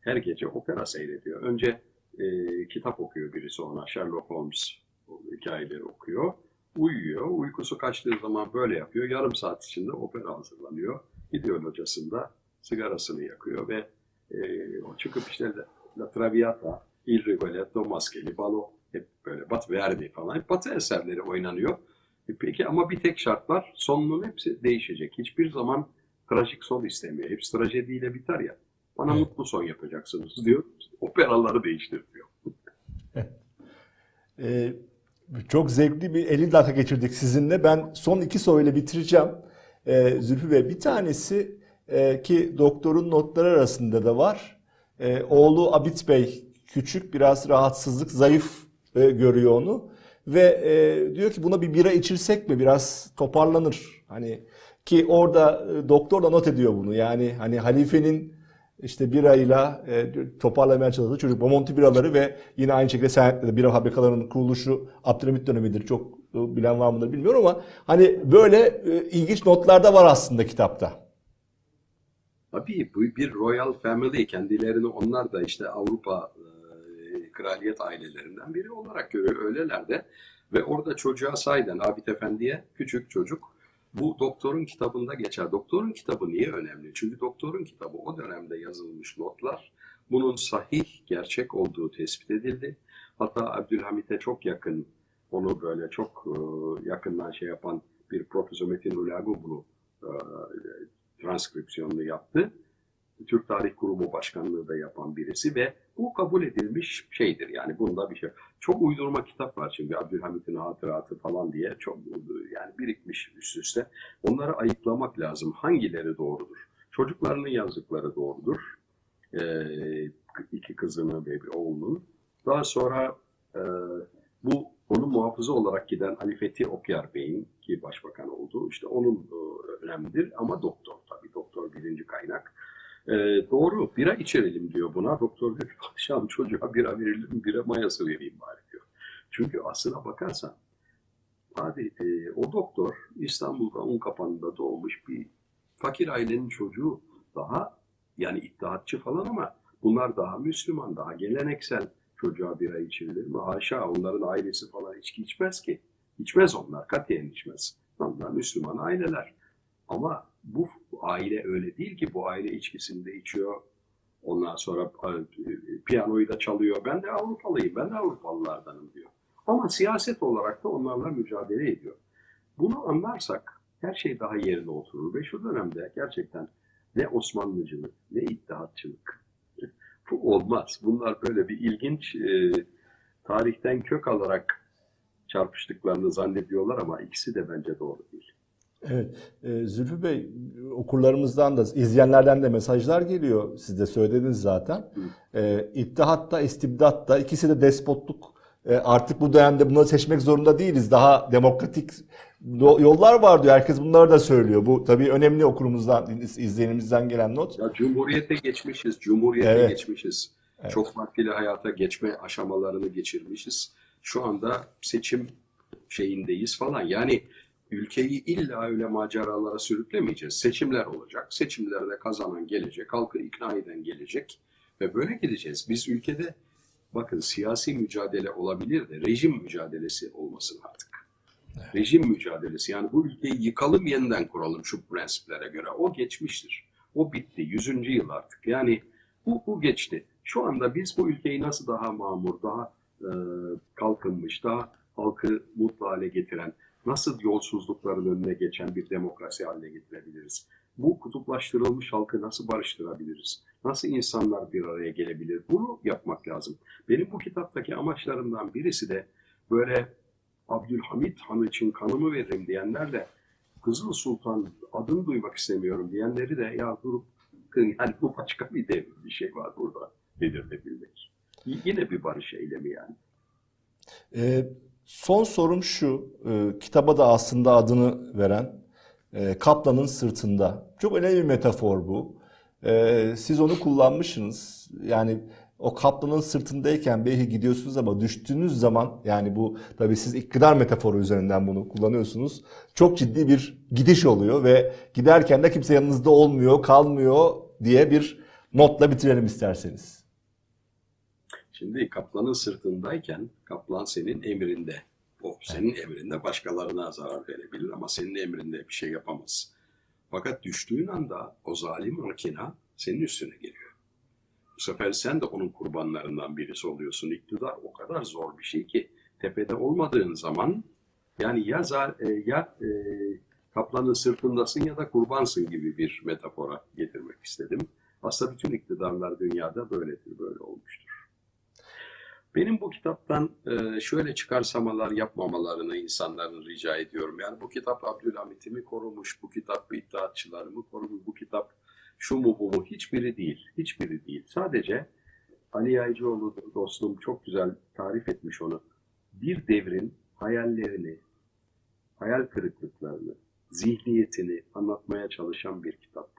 Her gece opera seyrediyor. Önce e, kitap okuyor birisi ona. Sherlock Holmes hikayeleri okuyor. Uyuyor. Uykusu kaçtığı zaman böyle yapıyor. Yarım saat içinde opera hazırlanıyor. Gidiyor locasında sigarasını yakıyor ve e, o çıkıp işte La, Traviata, Il Rigoletto, Maskeli, Balo hep böyle Bat Verdi falan. Hep Batı eserleri oynanıyor. E peki ama bir tek şart var. Sonunun hepsi değişecek. Hiçbir zaman trajik son istemiyor. Hepsi trajediyle biter ya. Bana Evet. mutlu son yapacaksınız diyor. Operaları değiştir diyor. Ee, çok zevkli bir 50 dakika geçirdik sizinle. Ben son iki soruyla bitireceğim. E, Zülfü Bey bir tanesi e, ki doktorun notları arasında da var. E, oğlu Abit Bey küçük biraz rahatsızlık zayıf e, görüyor onu ve e, diyor ki buna bir bira içirsek mi biraz toparlanır. Hani ki orada e, doktor da not ediyor bunu. Yani hani halifenin işte birayla e, toparlamaya çalıştığı çocuk Bomonti biraları ve yine aynı şekilde Senet'te bira fabrikalarının kuruluşu Abdülhamit dönemidir. Çok e, bilen var mıdır bilmiyorum ama hani böyle e, ilginç notlar da var aslında kitapta. Tabii bu bir royal family kendilerini onlar da işte Avrupa e, kraliyet ailelerinden biri olarak görüyor öyleler de ve orada çocuğa sayden Abid Efendi'ye küçük çocuk bu doktorun kitabında geçer. Doktorun kitabı niye önemli? Çünkü doktorun kitabı o dönemde yazılmış notlar bunun sahih, gerçek olduğu tespit edildi. Hatta Abdülhamit'e çok yakın, onu böyle çok yakından şey yapan bir Profesör Metin Ulagu bunu transkripsiyonunu yaptı. Türk Tarih Kurumu Başkanlığı da yapan birisi ve bu kabul edilmiş şeydir. Yani bunda bir şey. Çok uydurma kitap var şimdi Abdülhamit'in hatıratı falan diye çok yani birikmiş üst üste. Onları ayıklamak lazım. Hangileri doğrudur? Çocuklarının yazdıkları doğrudur. Ee, iki kızının ve bir oğlunun. Daha sonra e, bu onun muhafızı olarak giden Ali Fethi Okyar Bey'in ki başbakan oldu. İşte onun e, önemlidir ama doktor doktor birinci kaynak. E, doğru bira içerelim diyor buna. Doktor diyor ki padişahım çocuğa bira verelim bira mayası vereyim bari diyor. Çünkü aslına bakarsan hadi e, o doktor İstanbul'da Unkapanı'nda doğmuş bir fakir ailenin çocuğu daha yani iddiatçı falan ama bunlar daha Müslüman, daha geleneksel çocuğa bira içirilir mi? Haşa onların ailesi falan içki içmez ki. İçmez onlar, katiyen içmez. Onlar Müslüman aileler. Ama bu aile öyle değil ki. Bu aile içkisini de içiyor. Ondan sonra piyanoyu da çalıyor. Ben de Avrupalıyım, ben de Avrupalılardanım diyor. Ama siyaset olarak da onlarla mücadele ediyor. Bunu anlarsak her şey daha yerine oturur. Ve şu dönemde gerçekten ne Osmanlıcılık, ne iddiatçılık, bu olmaz. Bunlar böyle bir ilginç e, tarihten kök alarak çarpıştıklarını zannediyorlar ama ikisi de bence doğru değil. Evet, e, Zülfü Bey okurlarımızdan da izleyenlerden de mesajlar geliyor. Siz de söylediniz zaten. E, İttihat da istibdat da ikisi de despotluk. E, artık bu dönemde bunları seçmek zorunda değiliz. Daha demokratik yollar var diyor. Herkes bunları da söylüyor. Bu tabii önemli okurumuzdan, izleyenimizden gelen not. Ya Cumhuriyete geçmişiz, Cumhuriyete evet. geçmişiz. Evet. Çok farklı hayata geçme aşamalarını geçirmişiz. Şu anda seçim şeyindeyiz falan. Yani ülkeyi illa öyle maceralara sürüklemeyeceğiz. Seçimler olacak. Seçimlerde kazanan gelecek, halkı ikna eden gelecek ve böyle gideceğiz. Biz ülkede bakın siyasi mücadele olabilir de rejim mücadelesi olmasın artık. Evet. Rejim mücadelesi yani bu ülkeyi yıkalım yeniden kuralım şu prensiplere göre. O geçmiştir. O bitti. Yüzüncü yıl artık. Yani bu, bu geçti. Şu anda biz bu ülkeyi nasıl daha mamur, daha e, kalkınmış, daha halkı mutlu hale getiren, nasıl yolsuzlukların önüne geçen bir demokrasi haline getirebiliriz? Bu kutuplaştırılmış halkı nasıl barıştırabiliriz? Nasıl insanlar bir araya gelebilir? Bunu yapmak lazım. Benim bu kitaptaki amaçlarımdan birisi de böyle Abdülhamit Han için kanımı veririm diyenlerle Kızıl Sultan adını duymak istemiyorum diyenleri de ya durup yani bu başka bir dev bir şey var burada belirtebilmek. Yine bir barış eylemi yani. Ee, son sorum şu, e, kitaba da aslında adını veren e, Kaplan'ın Sırtında. Çok önemli bir metafor bu. E, siz onu kullanmışsınız. Yani o kaplanın sırtındayken belki gidiyorsunuz ama düştüğünüz zaman yani bu tabii siz iktidar metaforu üzerinden bunu kullanıyorsunuz. Çok ciddi bir gidiş oluyor ve giderken de kimse yanınızda olmuyor, kalmıyor diye bir notla bitirelim isterseniz. Şimdi kaplanın sırtındayken kaplan senin emrinde. O senin emrinde başkalarına zarar verebilir ama senin emrinde bir şey yapamaz. Fakat düştüğün anda o zalim makina senin üstüne geliyor. Bu sefer sen de onun kurbanlarından birisi oluyorsun. İktidar o kadar zor bir şey ki tepede olmadığın zaman yani ya, zar, e, ya e, kaplanın sırtındasın ya da kurbansın gibi bir metafora getirmek istedim. Aslında bütün iktidarlar dünyada böyledir, böyle olmuştur. Benim bu kitaptan e, şöyle çıkarsamalar yapmamalarını insanların rica ediyorum. Yani bu kitap Abdülhamit'i mi korumuş, bu kitap iddiatçıları mı korumuş, bu kitap şu mu bu mu hiçbiri değil. Hiçbiri değil. Sadece Ali Yaycıoğlu dostum çok güzel tarif etmiş onu. Bir devrin hayallerini, hayal kırıklıklarını, zihniyetini anlatmaya çalışan bir kitap.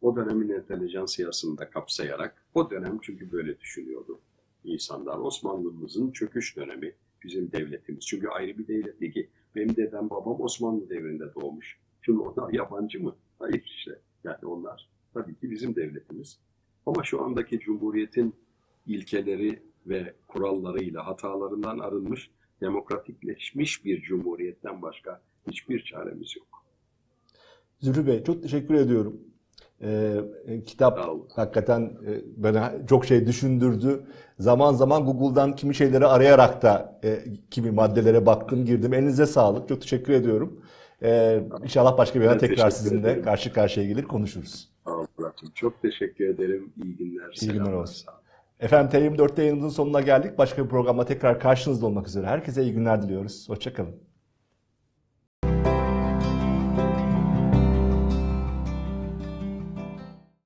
O dönemin entelijansiyasını da kapsayarak, o dönem çünkü böyle düşünüyordu insanlar. Osmanlımızın çöküş dönemi bizim devletimiz. Çünkü ayrı bir devlet değil ki. Benim dedem babam Osmanlı devrinde doğmuş. Şimdi onlar yabancı mı? Hayır işte. Yani onlar tabii ki bizim devletimiz. Ama şu andaki cumhuriyetin ilkeleri ve kurallarıyla hatalarından arınmış, demokratikleşmiş bir cumhuriyetten başka hiçbir çaremiz yok. Zühtü Bey çok teşekkür ediyorum. Ee, kitap Sağ olun. hakikaten e, bana çok şey düşündürdü. Zaman zaman Google'dan kimi şeyleri arayarak da e, kimi maddelere baktım, girdim. Elinize sağlık. Çok teşekkür ediyorum. Ee, inşallah başka bir ara tekrar sizinle ederim. karşı karşıya gelir konuşuruz. Murat'cığım. Çok teşekkür ederim. İyi günler. İyi günler olsun. Efendim T24'te yayınımızın sonuna geldik. Başka bir programda tekrar karşınızda olmak üzere. Herkese iyi günler diliyoruz. Hoşçakalın.